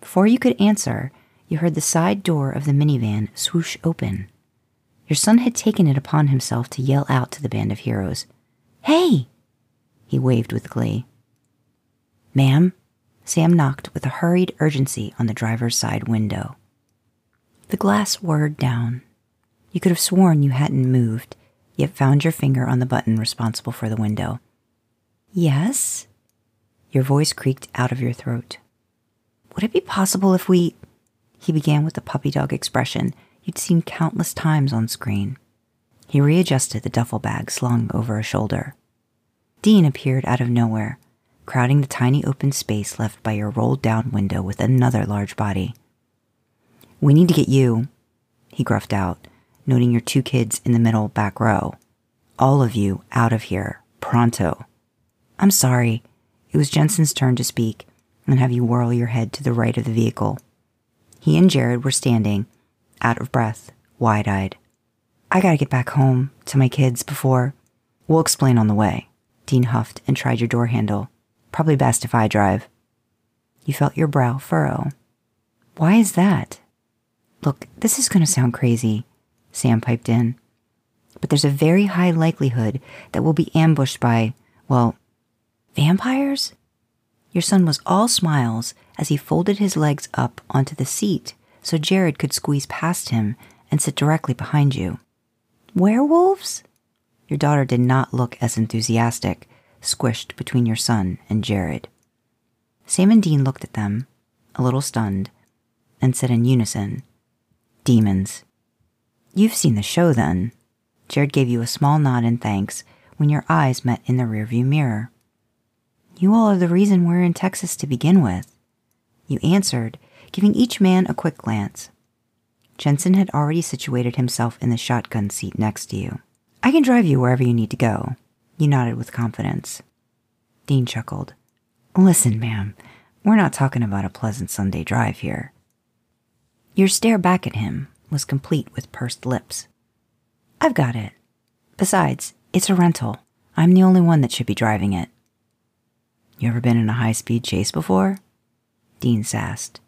Speaker 2: Before you could answer, you heard the side door of the minivan swoosh open. Your son had taken it upon himself to yell out to the band of heroes, Hey! He waved with glee. Ma'am, Sam knocked with a hurried urgency on the driver's side window. The glass whirred down, you could have sworn you hadn't moved, yet found your finger on the button responsible for the window. Yes? Your voice creaked out of your throat. Would it be possible if we. He began with the puppy dog expression you'd seen countless times on screen. He readjusted the duffel bag slung over a shoulder. Dean appeared out of nowhere, crowding the tiny open space left by your rolled down window with another large body. We need to get you, he gruffed out, noting your two kids in the middle back row, all of you out of here, pronto. I'm sorry. It was Jensen's turn to speak and have you whirl your head to the right of the vehicle. He and Jared were standing, out of breath, wide eyed. I gotta get back home to my kids before. We'll explain on the way. Dean huffed and tried your door handle. Probably best if I drive. You felt your brow furrow. Why is that? Look, this is going to sound crazy, Sam piped in. But there's a very high likelihood that we'll be ambushed by, well, vampires? Your son was all smiles as he folded his legs up onto the seat so Jared could squeeze past him and sit directly behind you. Werewolves? Your daughter did not look as enthusiastic, squished between your son and Jared. Sam and Dean looked at them, a little stunned, and said in unison, Demons. You've seen the show then. Jared gave you a small nod in thanks when your eyes met in the rearview mirror. You all are the reason we're in Texas to begin with. You answered, giving each man a quick glance. Jensen had already situated himself in the shotgun seat next to you. I can drive you wherever you need to go. You nodded with confidence. Dean chuckled. Listen, ma'am, we're not talking about a pleasant Sunday drive here. Your stare back at him was complete with pursed lips. I've got it. Besides, it's a rental. I'm the only one that should be driving it. You ever been in a high speed chase before? Dean sassed.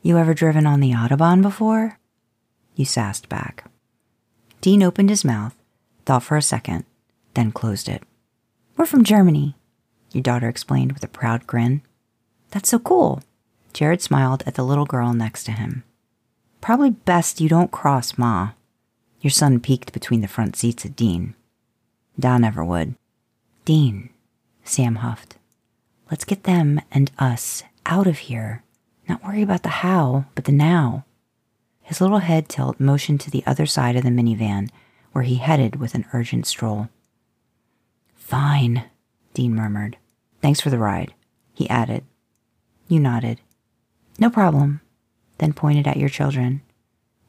Speaker 2: You ever driven on the Autobahn before? You sassed back. Dean opened his mouth, thought for a second, then closed it. We're from Germany, your daughter explained with a proud grin. That's so cool. Jared smiled at the little girl next to him. Probably best you don't cross Ma. Your son peeked between the front seats at Dean. Da never would. Dean, Sam huffed. Let's get them and us out of here. Not worry about the how, but the now. His little head tilt motioned to the other side of the minivan, where he headed with an urgent stroll. Fine, Dean murmured. Thanks for the ride, he added. You nodded. No problem, then pointed at your children.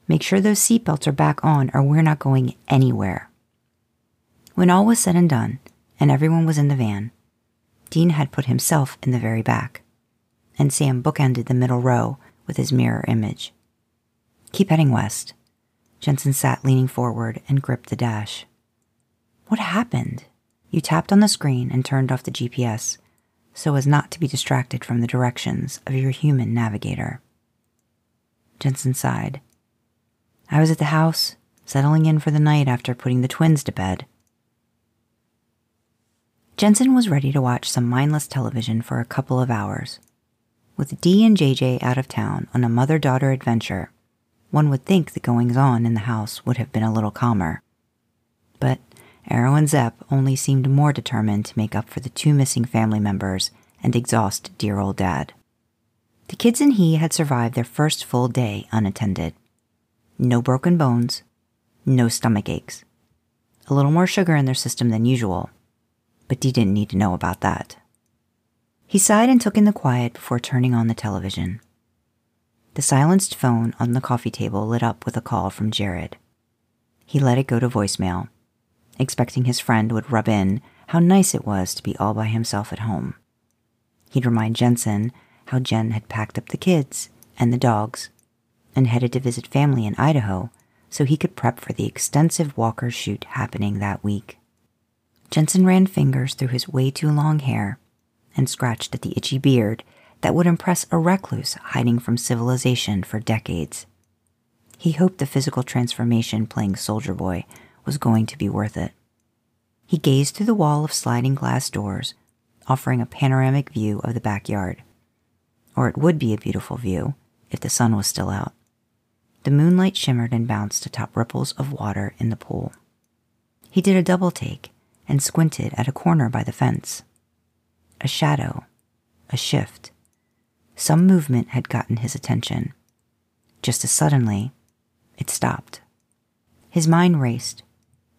Speaker 2: Make sure those seatbelts are back on, or we're not going anywhere. When all was said and done, and everyone was in the van, Dean had put himself in the very back, and Sam bookended the middle row with his mirror image. Keep heading west. Jensen sat leaning forward and gripped the dash. What happened? You tapped on the screen and turned off the GPS so as not to be distracted from the directions of your human navigator. Jensen sighed. I was at the house, settling in for the night after putting the twins to bed. Jensen was ready to watch some mindless television for a couple of hours. With Dee and JJ out of town on a mother daughter adventure, one would think the goings on in the house would have been a little calmer. But Arrow and Zep only seemed more determined to make up for the two missing family members and exhaust dear old dad. The kids and he had survived their first full day unattended. No broken bones, no stomach aches. A little more sugar in their system than usual, but Dee didn't need to know about that. He sighed and took in the quiet before turning on the television. The silenced phone on the coffee table lit up with a call from Jared. He let it go to voicemail expecting his friend would rub in how nice it was to be all by himself at home. He'd remind Jensen how Jen had packed up the kids and the dogs and headed to visit family in Idaho so he could prep for the extensive Walker shoot happening that week. Jensen ran fingers through his way too long hair and scratched at the itchy beard that would impress a recluse hiding from civilization for decades. He hoped the physical transformation playing Soldier Boy was going to be worth it. He gazed through the wall of sliding glass doors, offering a panoramic view of the backyard. Or it would be a beautiful view if the sun was still out. The moonlight shimmered and bounced atop ripples of water in the pool. He did a double take and squinted at a corner by the fence. A shadow, a shift. Some movement had gotten his attention. Just as suddenly, it stopped. His mind raced,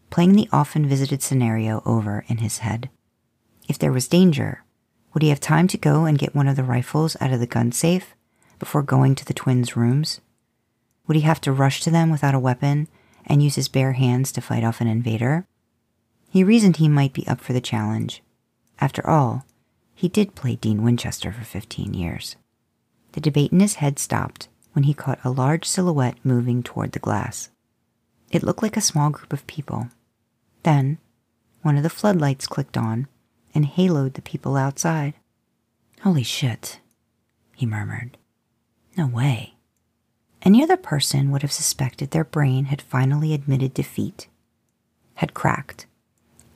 Speaker 2: playing the often visited scenario over in his head. If there was danger, would he have time to go and get one of the rifles out of the gun safe before going to the twins' rooms? Would he have to rush to them without a weapon and use his bare hands to fight off an invader? He reasoned he might be up for the challenge. After all, he did play Dean Winchester for 15 years. The debate in his head stopped when he caught a large silhouette moving toward the glass. It looked like a small group of people. Then, one of the floodlights clicked on and haloed the people outside. Holy shit, he murmured. No way. Any other person would have suspected their brain had finally admitted defeat, had cracked,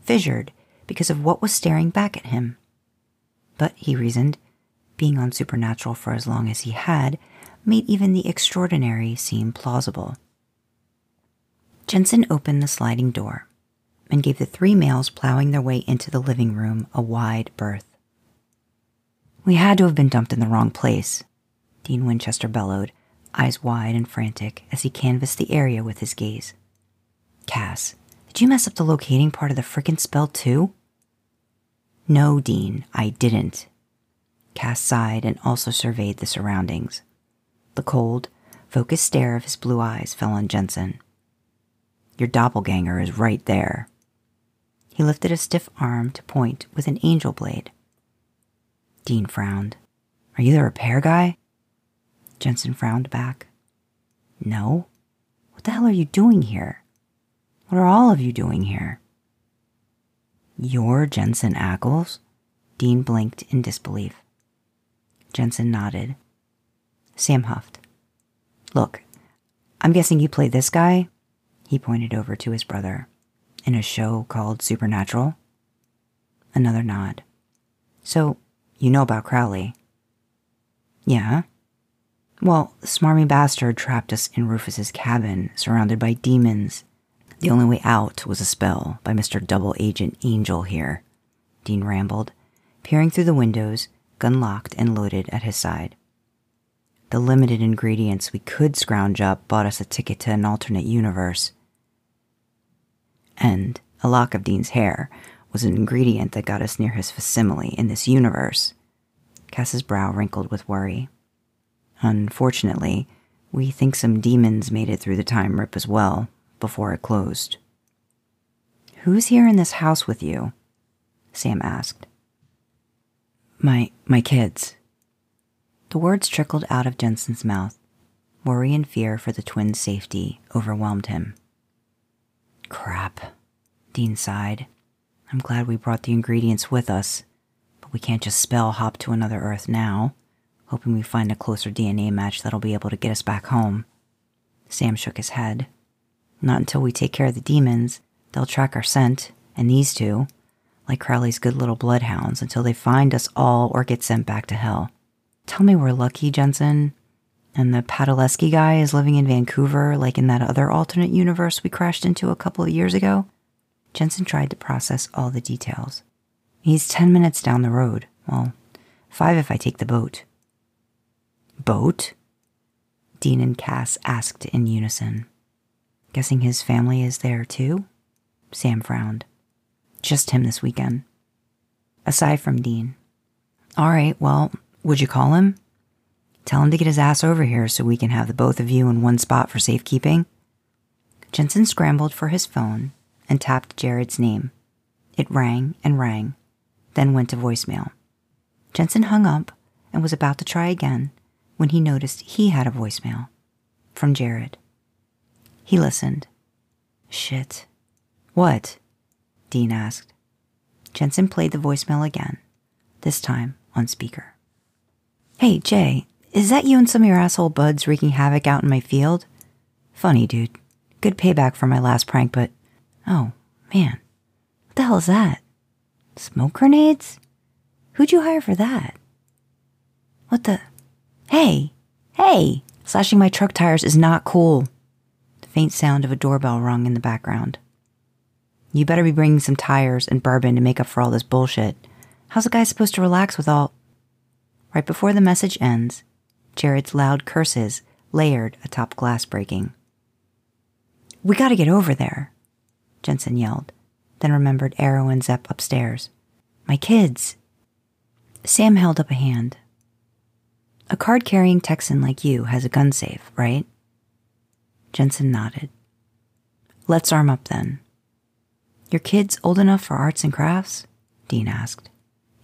Speaker 2: fissured because of what was staring back at him. But, he reasoned, being on Supernatural for as long as he had made even the extraordinary seem plausible. Jensen opened the sliding door and gave the three males plowing their way into the living room a wide berth. We had to have been dumped in the wrong place, Dean Winchester bellowed, eyes wide and frantic as he canvassed the area with his gaze. Cass, did you mess up the locating part of the frickin' spell too? No, Dean, I didn't. Cass sighed and also surveyed the surroundings. The cold, focused stare of his blue eyes fell on Jensen. Your doppelganger is right there. He lifted a stiff arm to point with an angel blade. Dean frowned. Are you the repair guy? Jensen frowned back. No. What the hell are you doing here? What are all of you doing here? You're Jensen Ackles? Dean blinked in disbelief. Jensen nodded. Sam huffed. Look, I'm guessing you play this guy? He pointed over to his brother. In a show called Supernatural? Another nod. So, you know about Crowley? Yeah. Well, the smarmy bastard trapped us in Rufus's cabin, surrounded by demons. The only way out was a spell by Mr. Double Agent Angel here. Dean rambled, peering through the windows, gun locked and loaded at his side. The limited ingredients we could scrounge up bought us a ticket to an alternate universe. And a lock of Dean's hair was an ingredient that got us near his facsimile in this universe. Cass's brow wrinkled with worry. Unfortunately, we think some demons made it through the time rip as well, before it closed. Who's here in this house with you? Sam asked. My my kids. The words trickled out of Jensen's mouth. Worry and fear for the twins' safety overwhelmed him. Crap, Dean sighed. I'm glad we brought the ingredients with us, but we can't just spell hop to another Earth now, hoping we find a closer DNA match that'll be able to get us back home. Sam shook his head. Not until we take care of the demons. They'll track our scent, and these two, like Crowley's good little bloodhounds, until they find us all or get sent back to hell. Tell me we're lucky, Jensen. And the Padalecki guy is living in Vancouver, like in that other alternate universe we crashed into a couple of years ago. Jensen tried to process all the details. He's 10 minutes down the road. Well, five if I take the boat. Boat? Dean and Cass asked in unison. Guessing his family is there too? Sam frowned. Just him this weekend. Aside from Dean. All right, well, would you call him? Tell him to get his ass over here so we can have the both of you in one spot for safekeeping. Jensen scrambled for his phone and tapped Jared's name. It rang and rang, then went to voicemail. Jensen hung up and was about to try again when he noticed he had a voicemail from Jared. He listened. Shit. What? Dean asked. Jensen played the voicemail again, this time on speaker. Hey, Jay, is that you and some of your asshole buds wreaking havoc out in my field? Funny, dude. Good payback for my last prank, but oh, man. What the hell is that? Smoke grenades? Who'd you hire for that? What the? Hey, hey! Slashing my truck tires is not cool. Faint sound of a doorbell rung in the background. You better be bringing some tires and bourbon to make up for all this bullshit. How's a guy supposed to relax with all. Right before the message ends, Jared's loud curses layered atop glass breaking. We gotta get over there, Jensen yelled, then remembered Arrow and Zep upstairs. My kids. Sam held up a hand. A card carrying Texan like you has a gun safe, right? Jensen nodded. Let's arm up then. Your kids old enough for arts and crafts? Dean asked.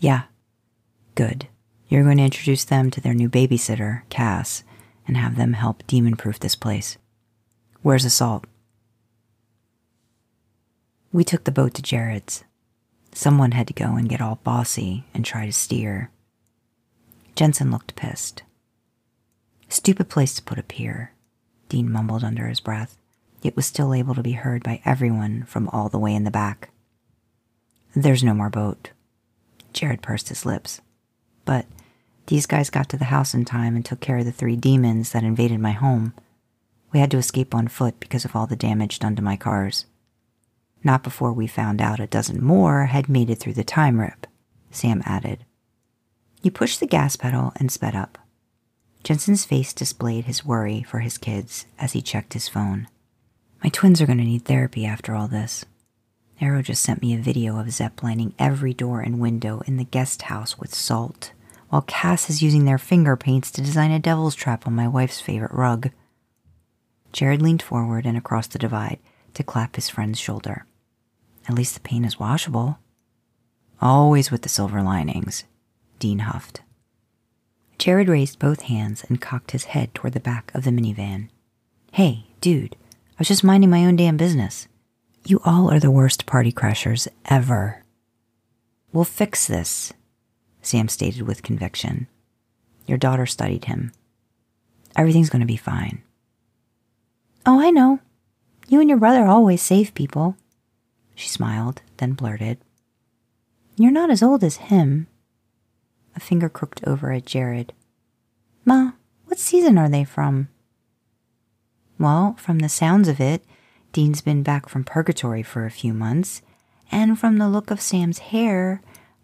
Speaker 2: Yeah. Good. You're going to introduce them to their new babysitter, Cass, and have them help demon proof this place. Where's Assault? We took the boat to Jared's. Someone had to go and get all bossy and try to steer. Jensen looked pissed. Stupid place to put a pier, Dean mumbled under his breath, yet was still able to be heard by everyone from all the way in the back. There's no more boat. Jared pursed his lips. But these guys got to the house in time and took care of the three demons that invaded my home. We had to escape on foot because of all the damage done to my cars. Not before we found out a dozen more had made it through the time rip, Sam added. You pushed the gas pedal and sped up. Jensen's face displayed his worry for his kids as he checked his phone. My twins are going to need therapy after all this. Arrow just sent me a video of Zep lining every door and window in the guest house with salt, while Cass is using their finger paints to design a devil's trap on my wife's favorite rug. Jared leaned forward and across the divide to clap his friend's shoulder. At least the paint is washable. Always with the silver linings, Dean huffed. Jared raised both hands and cocked his head toward the back of the minivan. Hey, dude, I was just minding my own damn business. You all are the worst party crashers ever. We'll fix this, Sam stated with conviction. Your daughter studied him. Everything's going to be fine. Oh, I know. You and your brother always save people. She smiled, then blurted. You're not as old as him. A finger crooked over at Jared. Ma, what season are they from? Well, from the sounds of it, Dean's been back from purgatory for a few months, and from the look of Sam's hair,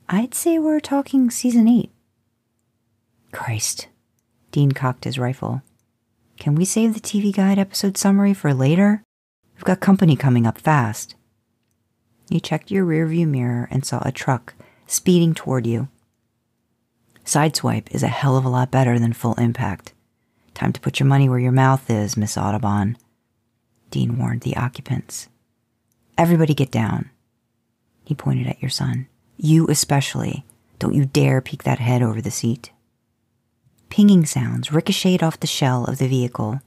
Speaker 2: I'd say we're talking season eight. Christ. Dean cocked his rifle. Can we save the TV Guide episode summary for later? We've got company coming up fast. You checked your rearview mirror and saw a truck speeding toward you. Sideswipe is a hell of a lot better than full impact. Time to put your money where your mouth is, Miss Autobahn. Dean warned the occupants. Everybody get down. He pointed at your son. You especially. Don't you dare peek that head over the seat. Pinging sounds ricocheted off the shell of the vehicle.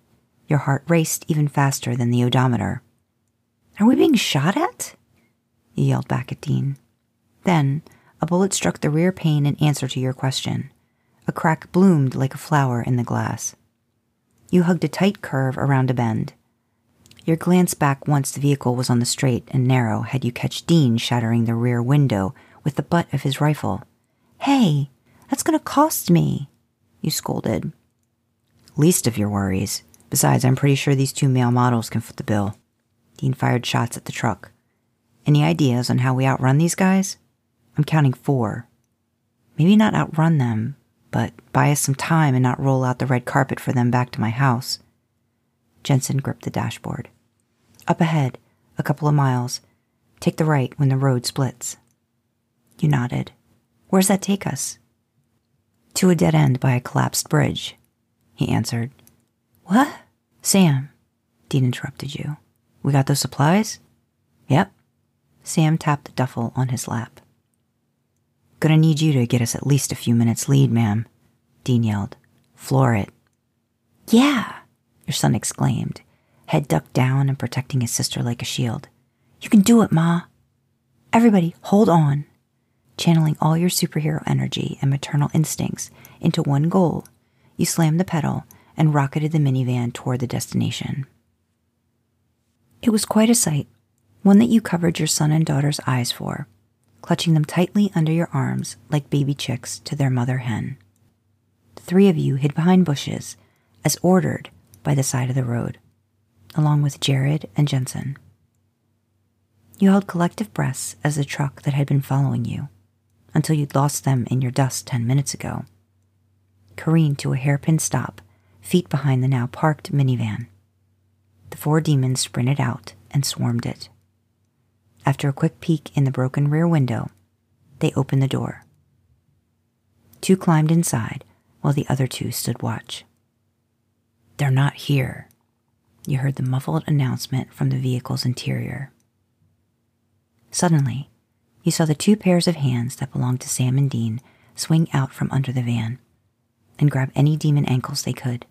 Speaker 2: Your heart raced even faster than the odometer. Are we being shot at? You yelled back at Dean. Then, a bullet struck the rear pane in answer to your question. A crack bloomed like a flower in the glass. You hugged a tight curve around a bend. Your glance back once the vehicle was on the straight and narrow had you catch Dean shattering the rear window with the butt of his rifle. Hey, that's going to cost me, you scolded. Least of your worries. Besides, I'm pretty sure these two male models can foot the bill. Dean fired shots at the truck. Any ideas on how we outrun these guys? I'm counting four. Maybe not outrun them, but buy us some time and not roll out the red carpet for them back to my house. Jensen gripped the dashboard. Up ahead, a couple of miles. Take the right when the road splits. You nodded. Where's that take us? To a dead end by a collapsed bridge, he answered. What? Sam, Dean interrupted you. We got those supplies? Yep. Sam tapped the duffel on his lap. Gonna need you to get us at least a few minutes lead, ma'am, Dean yelled. Floor it. Yeah, your son exclaimed, head ducked down and protecting his sister like a shield. You can do it, Ma. Everybody, hold on. Channeling all your superhero energy and maternal instincts into one goal, you slammed the pedal and rocketed the minivan toward the destination. It was quite a sight, one that you covered your son and daughter's eyes for, clutching them tightly under your arms like baby chicks to their mother hen. The three of you hid behind bushes, as ordered by the side of the road, along with Jared and Jensen. You held collective breaths as the truck that had been following you, until you'd lost them in your dust ten minutes ago, careened to a hairpin stop, feet behind the now parked minivan. The four demons sprinted out and swarmed it. After a quick peek in the broken rear window, they opened the door. Two climbed inside while the other two stood watch. They're not here, you heard the muffled announcement from the vehicle's interior. Suddenly, you saw the two pairs of hands that belonged to Sam and Dean swing out from under the van and grab any demon ankles they could.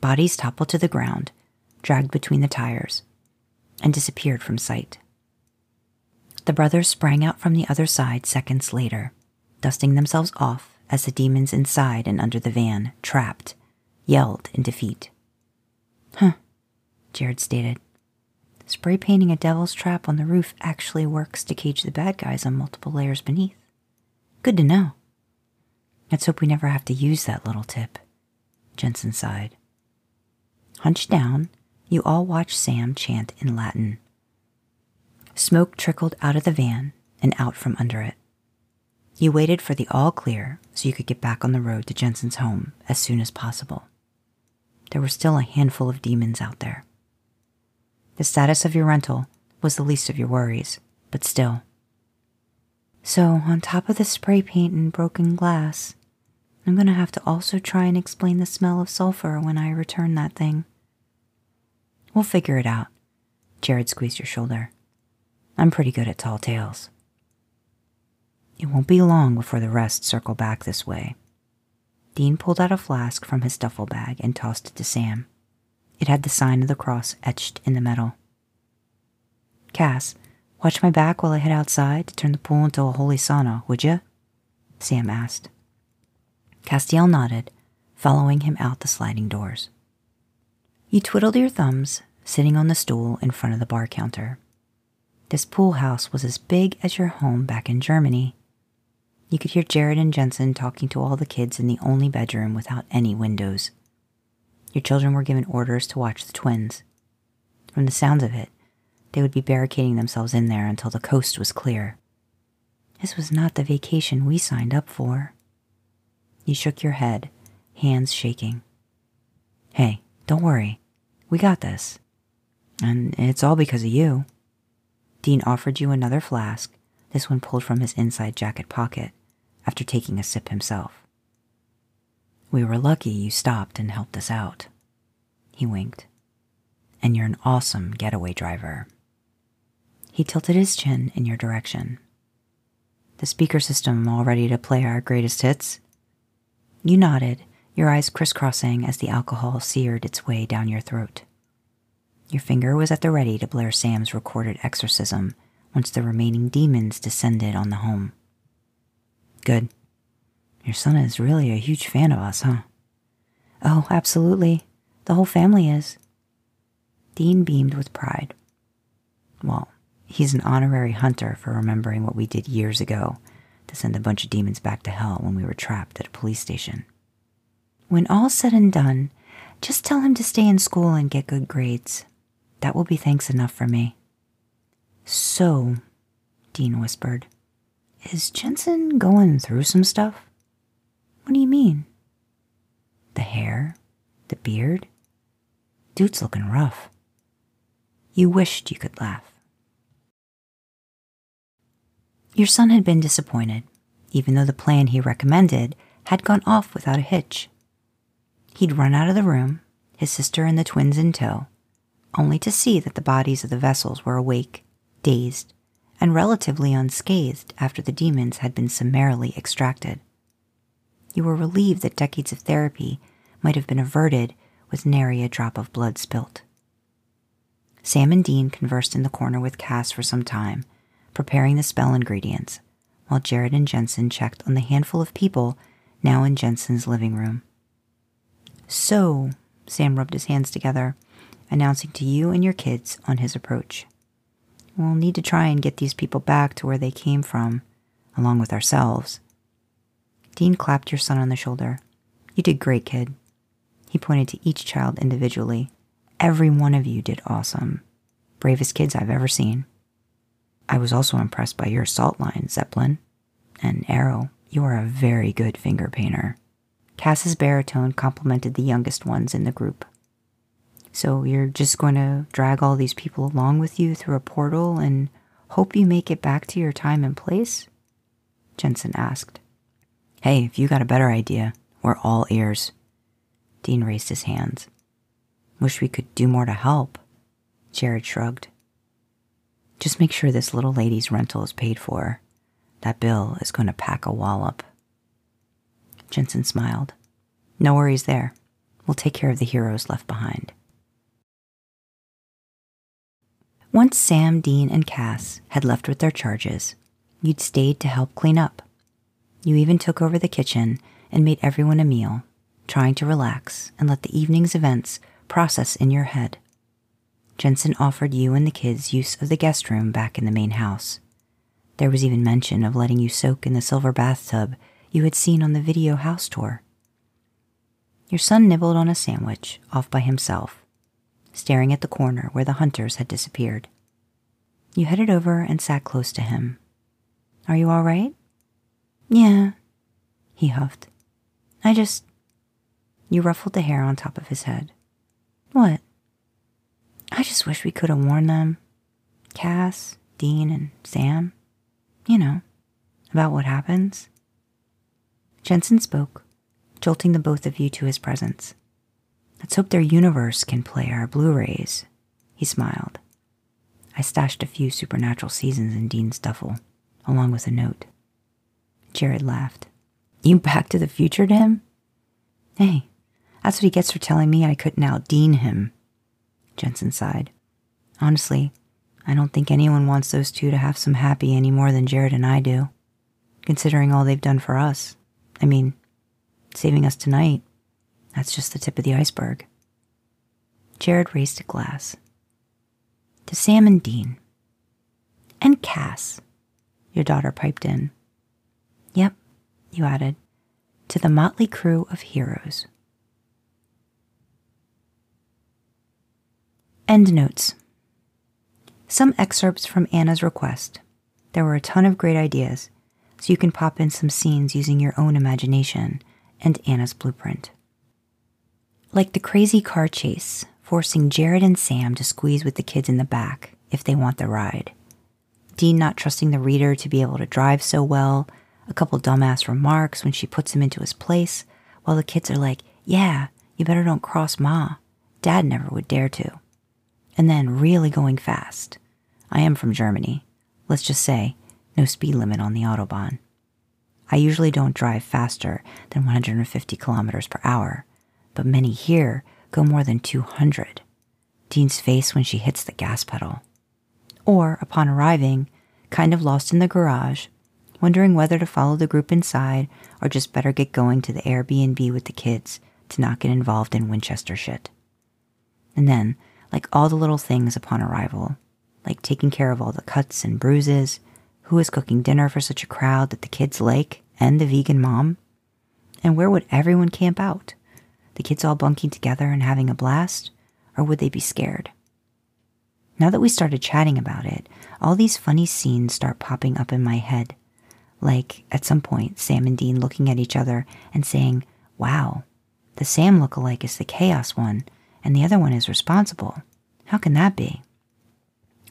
Speaker 2: Bodies toppled to the ground, dragged between the tires, and disappeared from sight. The brothers sprang out from the other side seconds later, dusting themselves off as the demons inside and under the van, trapped, yelled in defeat. Huh, Jared stated. Spray painting a devil's trap on the roof actually works to cage the bad guys on multiple layers beneath. Good to know. Let's hope we never have to use that little tip. Jensen sighed. Hunched down, you all watched Sam chant in Latin. Smoke trickled out of the van and out from under it. You waited for the all clear so you could get back on the road to Jensen's home as soon as possible. There were still a handful of demons out there. The status of your rental was the least of your worries, but still. So, on top of the spray paint and broken glass, I'm going to have to also try and explain the smell of sulfur when I return that thing. We'll figure it out. Jared squeezed your shoulder. I'm pretty good at tall tales. It won't be long before the rest circle back this way. Dean pulled out a flask from his duffel bag and tossed it to Sam. It had the sign of the cross etched in the metal. Cass, watch my back while I head outside to turn the pool into a holy sauna, would you? Sam asked. Castiel nodded, following him out the sliding doors. You twiddled your thumbs, sitting on the stool in front of the bar counter. This pool house was as big as your home back in Germany. You could hear Jared and Jensen talking to all the kids in the only bedroom without any windows. Your children were given orders to watch the twins. From the sounds of it, they would be barricading themselves in there until the coast was clear. This was not the vacation we signed up for. You shook your head, hands shaking. Hey, don't worry. We got this. And it's all because of you. Dean offered you another flask, this one pulled from his inside jacket pocket after taking a sip himself. We were lucky you stopped and helped us out. He winked. And you're an awesome getaway driver. He tilted his chin in your direction. The speaker system all ready to play our greatest hits? You nodded, your eyes crisscrossing as the alcohol seared its way down your throat. Your finger was at the ready to blare Sam's recorded exorcism once the remaining demons descended on the home. Good. Your son is really a huge fan of us, huh? Oh, absolutely. The whole family is. Dean beamed with pride. Well, he's an honorary hunter for remembering what we did years ago to send a bunch of demons back to hell when we were trapped at a police station. When all's said and done, just tell him to stay in school and get good grades. That will be thanks enough for me. So, Dean whispered, is Jensen going through some stuff? What do you mean? The hair? The beard? Dude's looking rough. You wished you could laugh. Your son had been disappointed, even though the plan he recommended had gone off without a hitch. He'd run out of the room, his sister and the twins in tow, only to see that the bodies of the vessels were awake, dazed, and relatively unscathed after the demons had been summarily extracted. You were relieved that decades of therapy might have been averted with nary a drop of blood spilt. Sam and Dean conversed in the corner with Cass for some time, preparing the spell ingredients, while Jared and Jensen checked on the handful of people now in Jensen's living room. So, Sam rubbed his hands together, announcing to you and your kids on his approach. We'll need to try and get these people back to where they came from, along with ourselves. Dean clapped your son on the shoulder. You did great, kid. He pointed to each child individually. Every one of you did awesome. Bravest kids I've ever seen. I was also impressed by your salt line, Zeppelin. And Arrow, you are a very good finger painter. Cass's baritone complimented the youngest ones in the group. So you're just going to drag all these people along with you through a portal and hope you make it back to your time and place? Jensen asked. Hey, if you got a better idea, we're all ears. Dean raised his hands. Wish we could do more to help. Jared shrugged. Just make sure this little lady's rental is paid for. That bill is going to pack a wallop. Jensen smiled. No worries there. We'll take care of the heroes left behind. Once Sam, Dean, and Cass had left with their charges, you'd stayed to help clean up. You even took over the kitchen and made everyone a meal, trying to relax and let the evening's events process in your head. Jensen offered you and the kids use of the guest room back in the main house. There was even mention of letting you soak in the silver bathtub you had seen on the video house tour. Your son nibbled on a sandwich off by himself, staring at the corner where the hunters had disappeared. You headed over and sat close to him. Are you all right? Yeah, he huffed. I just. You ruffled the hair on top of his head. What? I just wish we could have warned them. Cass, Dean, and Sam. You know, about what happens. Jensen spoke, jolting the both of you to his presence. Let's hope their universe can play our Blu rays. He smiled. I stashed a few supernatural seasons in Dean's duffel, along with a note. Jared laughed. You back to the future to him? Hey, that's what he gets for telling me I couldn't out Dean him. Jensen sighed. Honestly, I don't think anyone wants those two to have some happy any more than Jared and I do, considering all they've done for us. I mean, saving us tonight, that's just the tip of the iceberg. Jared raised a glass. To Sam and Dean. And Cass, your daughter piped in. Yep, you added. To the motley crew of heroes. End notes. Some excerpts from Anna's request. There were a ton of great ideas, so you can pop in some scenes using your own imagination and Anna's blueprint. Like the crazy car chase, forcing Jared and Sam to squeeze with the kids in the back if they want the ride. Dean not trusting the reader to be able to drive so well, a couple dumbass remarks when she puts him into his place, while the kids are like, Yeah, you better don't cross Ma. Dad never would dare to and then really going fast. I am from Germany. Let's just say, no speed limit on the Autobahn. I usually don't drive faster than 150 kilometers per hour, but many here go more than 200. Dean's face when she hits the gas pedal. Or, upon arriving, kind of lost in the garage, wondering whether to follow the group inside or just better get going to the Airbnb with the kids to not get involved in Winchester shit. And then like all the little things upon arrival, like taking care of all the cuts and bruises, who is cooking dinner for such a crowd that the kids like, and the vegan mom, and where would everyone camp out? The kids all bunking together and having a blast, or would they be scared? Now that we started chatting about it, all these funny scenes start popping up in my head. Like, at some point, Sam and Dean looking at each other and saying, Wow, the Sam look-alike is the chaos one, and the other one is responsible. How can that be?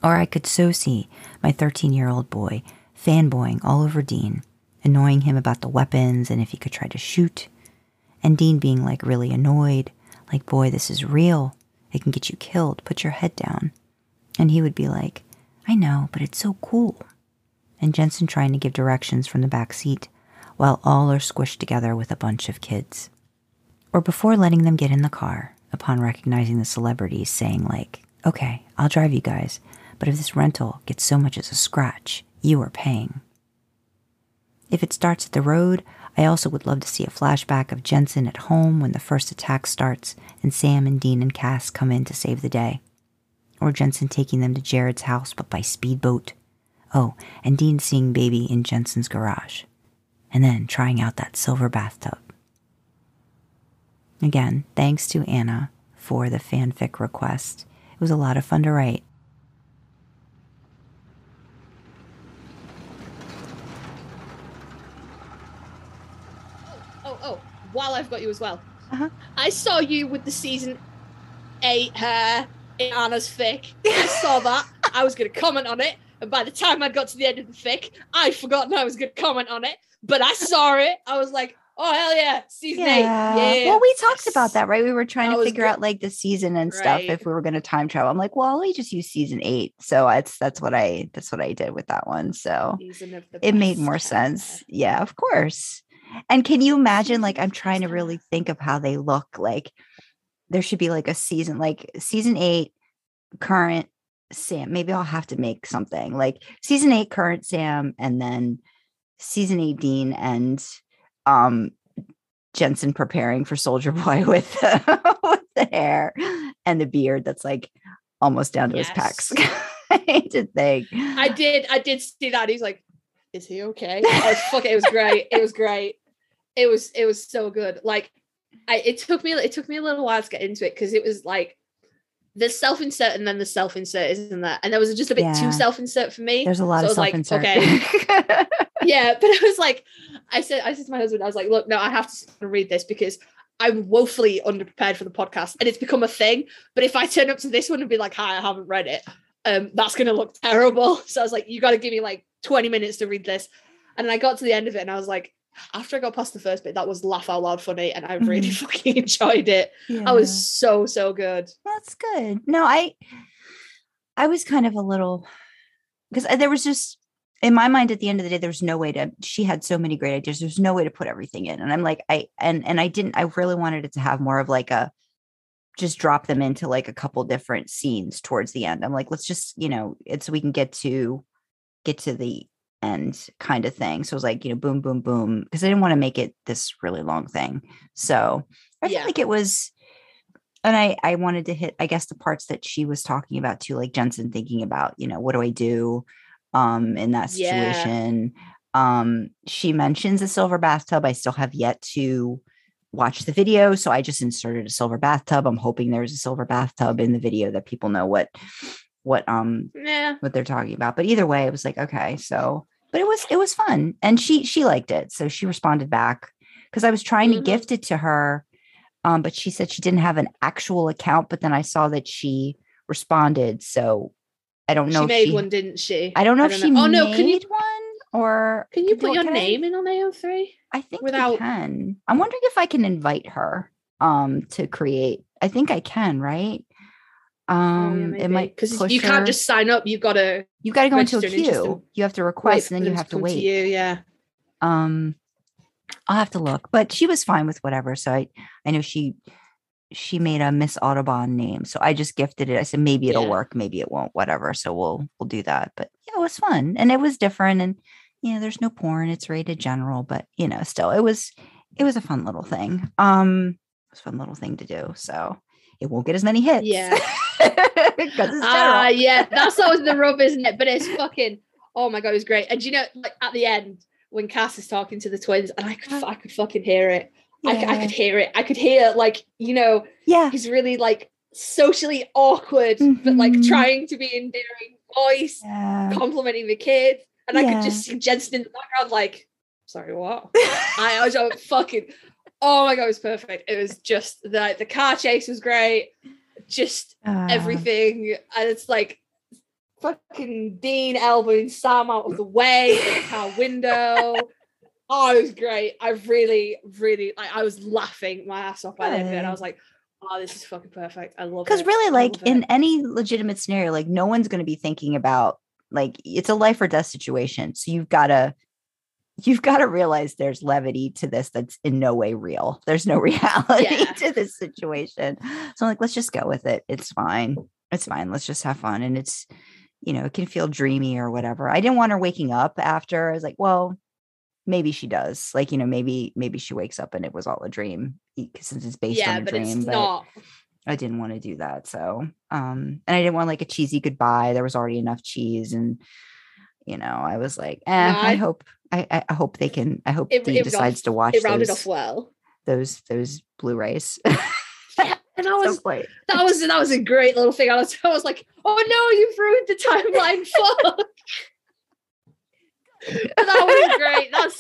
Speaker 2: Or I could so see my 13 year old boy fanboying all over Dean, annoying him about the weapons and if he could try to shoot, and Dean being like really annoyed, like, boy, this is real. It can get you killed. Put your head down. And he would be like, I know, but it's so cool. And Jensen trying to give directions from the back seat while all are squished together with a bunch of kids. Or before letting them get in the car, upon recognizing the celebrities, saying, like, okay, I'll drive you guys, but if this rental gets so much as a scratch, you are paying. If it starts at the road, I also would love to see a flashback of Jensen at home when the first attack starts and Sam and Dean and Cass come in to save the day. Or Jensen taking them to Jared's house but by speedboat. Oh, and Dean seeing baby in Jensen's garage. And then trying out that silver bathtub. Again, thanks to Anna for the fanfic request. It was a lot of fun to write.
Speaker 3: Oh, while I've got you as well.
Speaker 2: Uh-huh.
Speaker 3: I saw you with the season eight hair in Anna's fic. I saw that. I was going to comment on it. And by the time I got to the end of the fic, I'd forgotten I was going to comment on it. But I saw it. I was like, oh hell yeah, season eight.
Speaker 2: Yeah.
Speaker 3: Yeah.
Speaker 2: Well, we talked about that, right? We were trying
Speaker 3: That
Speaker 2: to figure
Speaker 3: good.
Speaker 2: out like the season and stuff if we were going to time travel. I'm like, well, me just use season eight. So that's that's what I that's what I did with that one. So
Speaker 3: Season of the
Speaker 2: it made more
Speaker 3: ever.
Speaker 2: sense. Yeah, of course. And can you imagine? Like, I'm trying to really think of how they look. Like, there should be like a season, like season eight, current Sam. Maybe I'll have to make something like season eight, current Sam, and then season eight, Dean, and um Jensen preparing for Soldier Boy with the, with the hair and the beard that's like almost down to his pecs. I to think.
Speaker 3: I did, I did see that. He's like, is he okay? I was fuck. It was great. It was great. It was, it was so good. Like, I it took me, it took me a little while to get into it because it was like the self-insert and then the self-insert, isn't that And there was just a bit
Speaker 2: Yeah.
Speaker 3: too self-insert for me.
Speaker 2: There's a lot
Speaker 3: So
Speaker 2: of
Speaker 3: was like,
Speaker 2: self-insert.
Speaker 3: okay. yeah, but I was like, I said, I said to my husband, I was like, look, no, I have to read this because I'm woefully underprepared for the podcast, and it's become a thing. But if I turn up to this one and be like, hi, I haven't read it, um, that's gonna look terrible. So I was like, you got to give me like 20 minutes to read this. And then I got to the end of it, and I was like, after I got past the first bit, that was laugh out loud funny, and I really
Speaker 2: Mhm.
Speaker 3: fucking enjoyed it. I was so so good.
Speaker 2: That's good. No, I I was kind of a little because there was just in my mind at the end of the day, there's no way to she had so many great ideas. There's no way to put everything in. And I'm like, I and and I didn't, I really wanted it to have more of like a just drop them into like a couple different scenes towards the end. I'm like, let's just, you know, it's so we can get to get to the end kind of thing. So it was like, you know, boom, boom, boom. Because I didn't want to make it this really long thing. So I feel like it was and I I wanted to hit I guess the parts that she was talking about too, like Jensen thinking about, you know, what do I do um in that
Speaker 3: Yeah.
Speaker 2: situation. Um she mentions a silver bathtub. I still have yet to watch the video, so I just inserted a silver bathtub. I'm hoping there's a silver bathtub in the video that people know what what um
Speaker 3: Yeah.
Speaker 2: what they're talking about. But either way, it was like, okay, so but it was it was fun. And she she liked it. So she responded back because I was trying
Speaker 3: Mhm.
Speaker 2: to gift it to her. Um, but she said she didn't have an actual account, but then I saw that she responded. So I don't know
Speaker 3: She made
Speaker 2: she,
Speaker 3: one, didn't she?
Speaker 2: I don't know if she
Speaker 3: Oh
Speaker 2: made
Speaker 3: no, can you
Speaker 2: one or
Speaker 3: can you
Speaker 2: do-
Speaker 3: put your
Speaker 2: can I-
Speaker 3: name in on AO3?
Speaker 2: I think
Speaker 3: without-
Speaker 2: can. I'm wondering if I can invite her um to create. I think I can, right? Um it might
Speaker 3: because Oh, you can't just sign up. You've got to
Speaker 2: you've got to go into a
Speaker 3: register and it's just a-
Speaker 2: queue. You have to request and then you have to
Speaker 3: come
Speaker 2: wait.
Speaker 3: you. Yeah,
Speaker 2: um i'll have to look but she was fine with whatever so i i know she she made a miss audubon name so i just gifted it i said maybe it'll
Speaker 3: Yeah.
Speaker 2: work maybe it won't whatever so we'll we'll do that but yeah it was fun and it was different and you know there's no porn it's rated general but you know still it was it was a fun little thing um it was a fun little thing to do so it won't get as many hits
Speaker 3: Yeah. ah, yeah. That's always the rub, isn't it? But it's fucking. Oh my god, it was great. And you know, like at the end when Cass is talking to the twins, and I could, I could fucking hear it. I
Speaker 2: Yeah.
Speaker 3: could hear it. I could hear like you know
Speaker 2: yeah
Speaker 3: he's really like socially awkward, but like
Speaker 2: Mhm.
Speaker 3: trying to be endearing voice,
Speaker 2: yeah
Speaker 3: complimenting the kids, and I could just see Jensen in the background, like, sorry, what? I, I was uh, fucking. Oh my god, it was perfect. It was just the the car chase was great. Just
Speaker 2: Uh,
Speaker 3: everything, and it's like fucking Dean elbowing Sam out of the way in the car window. Oh, it was great. I really, really like. I was laughing my ass off by the end of it. And I was like, "Oh, this is fucking perfect. I love it."
Speaker 2: because really like
Speaker 3: love it.
Speaker 2: in any legitimate scenario like no one's going to be thinking about like it's a life or death situation so you've got to you've got to realize there's levity to this that's in no way real there's no reality
Speaker 3: Yeah.
Speaker 2: to this situation so I'm like let's just go with it it's fine it's fine let's just have fun and it's you know it can feel dreamy or whatever i didn't want her waking up after i was like well maybe she does like you know maybe maybe she wakes up and it was all a dream since it's based
Speaker 3: yeah,
Speaker 2: on a
Speaker 3: but
Speaker 2: dream but
Speaker 3: not.
Speaker 2: I didn't want to do that. So, um, and I didn't want like a cheesy goodbye. There was already enough cheese, and you know, I was like, eh, I,
Speaker 3: I-
Speaker 2: hope, I, I hope they can. I hope
Speaker 3: It-
Speaker 2: decides
Speaker 3: off-
Speaker 2: to watch
Speaker 3: It rounded
Speaker 2: those,
Speaker 3: off well.
Speaker 2: those those Blu-rays.
Speaker 3: And I was
Speaker 2: point.
Speaker 3: that was that was a great little thing. I was I was like, oh no, you've ruined the timeline. Fuck. That was great. That's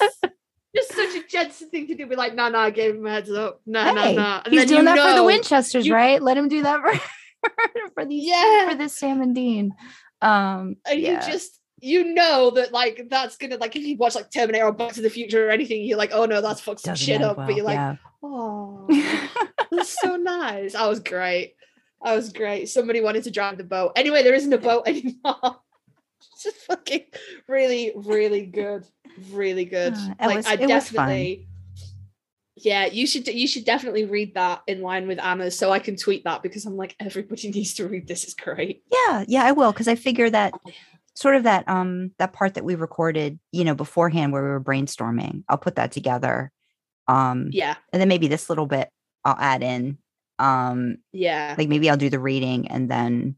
Speaker 3: just such a Jensen thing to do. Be like, no, no, I gave him a heads up. No, no, no.
Speaker 2: He's
Speaker 3: then
Speaker 2: doing that for the Winchesters,
Speaker 3: you-
Speaker 2: right? Let him do that for for these
Speaker 3: Yeah.
Speaker 2: for this Sam and Dean. Um,
Speaker 3: And
Speaker 2: yeah.
Speaker 3: you just you know that like that's gonna like if you watch like Terminator or Back to the Future or anything, you're like, oh no, that's fucked some shit up.
Speaker 2: well,
Speaker 3: but you're like,
Speaker 2: yeah.
Speaker 3: oh, that's so nice. I was great. I was great. Somebody wanted to drive the boat. Anyway, there isn't a boat anymore. It's just fucking really, really good. Really good.
Speaker 2: Uh,
Speaker 3: like
Speaker 2: was-
Speaker 3: I
Speaker 2: it was fun.
Speaker 3: definitely yeah, you should you should definitely read that in line with Anna's so I can tweet that because I'm like everybody needs to read this. It's great.
Speaker 2: Yeah, yeah, I will because I figure that sort of that um that part that we recorded, you know, beforehand where we were brainstorming. I'll put that together. Um
Speaker 3: Yeah,
Speaker 2: and then maybe this little bit I'll add in. Um
Speaker 3: yeah.
Speaker 2: like maybe I'll do the reading and then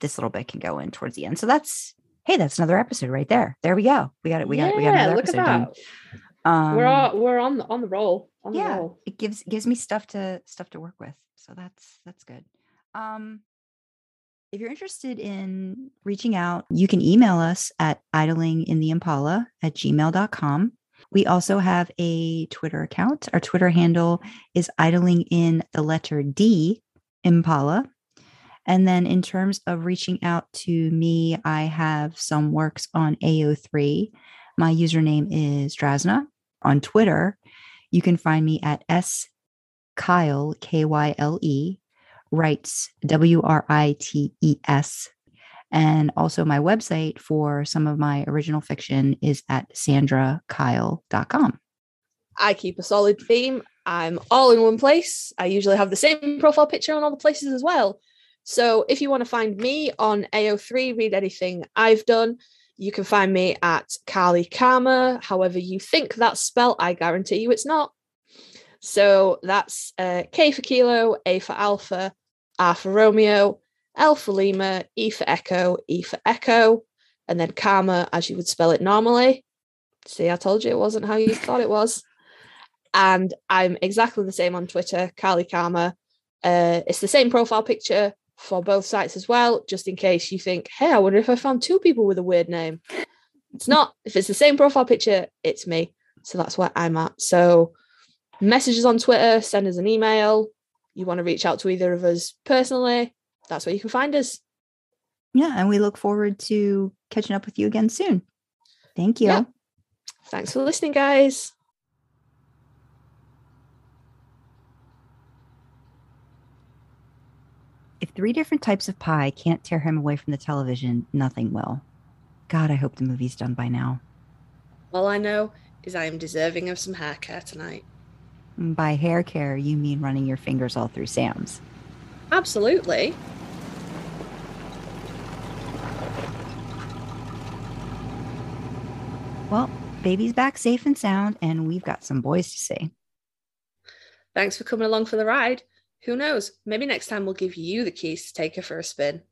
Speaker 2: this little bit can go in towards the end. So that's hey, that's another episode right there. There we go. We got it. We got we got
Speaker 3: Yeah,
Speaker 2: another
Speaker 3: look at
Speaker 2: episode done. Um,
Speaker 3: we're all, we're on on the roll. On the
Speaker 2: yeah,
Speaker 3: roll.
Speaker 2: it gives gives me stuff to stuff to work with. So that's that's good. Um if you're interested in reaching out, you can email us at idlingintheimpala at gmail.com. We also have a Twitter account. Our Twitter handle is idling in the letter D Impala. And then in terms of reaching out to me, I have some works on AO3. My username is Drasna. On Twitter, you can find me at S Kyle, K Y L E, writes W R I T E S. And also, my website for some of my original fiction is at sandrakyle.com.
Speaker 3: I keep a solid theme. I'm all in one place. I usually have the same profile picture on all the places as well. So if you want to find me on AO3, read anything I've done, you can find me at Karlee Karma. However, you think that's spelled, I guarantee you it's not. So that's uh, K for Kilo, A for Alpha, R for Romeo, L for Lima, E for Echo, E for Echo, and then Karma as you would spell it normally. See, I told you it wasn't how you thought it was. And I'm exactly the same on Twitter, Karlee Karma. Uh, it's the same profile picture for both sites as well, just in case you think, hey, I wonder if I found two people with a weird name. It's not. If it's the same profile picture, it's me. So that's where I'm at. So messages on Twitter, send us an email. You want to reach out to either of us personally, that's where you can find us.
Speaker 2: Yeah. And we look forward to catching up with you again soon. Thank you.
Speaker 3: Yeah. Thanks for listening, guys.
Speaker 2: If three different types of pie can't tear him away from the television, nothing will. God, I hope the movie's done by now.
Speaker 3: All I know is I am deserving of some hair care tonight.
Speaker 2: And by hair care, you mean running your fingers all through Sam's.
Speaker 3: Absolutely.
Speaker 2: Well, baby's back safe and sound, and we've got some boys to see.
Speaker 3: Thanks for coming along for the ride. Who knows? Maybe next time we'll give you the keys to take her for a spin.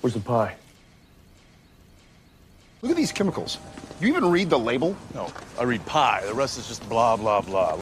Speaker 1: Where's the pie?
Speaker 4: Look at these chemicals. You even read the label?
Speaker 1: No, I read pie. The rest is just blah, blah, blah.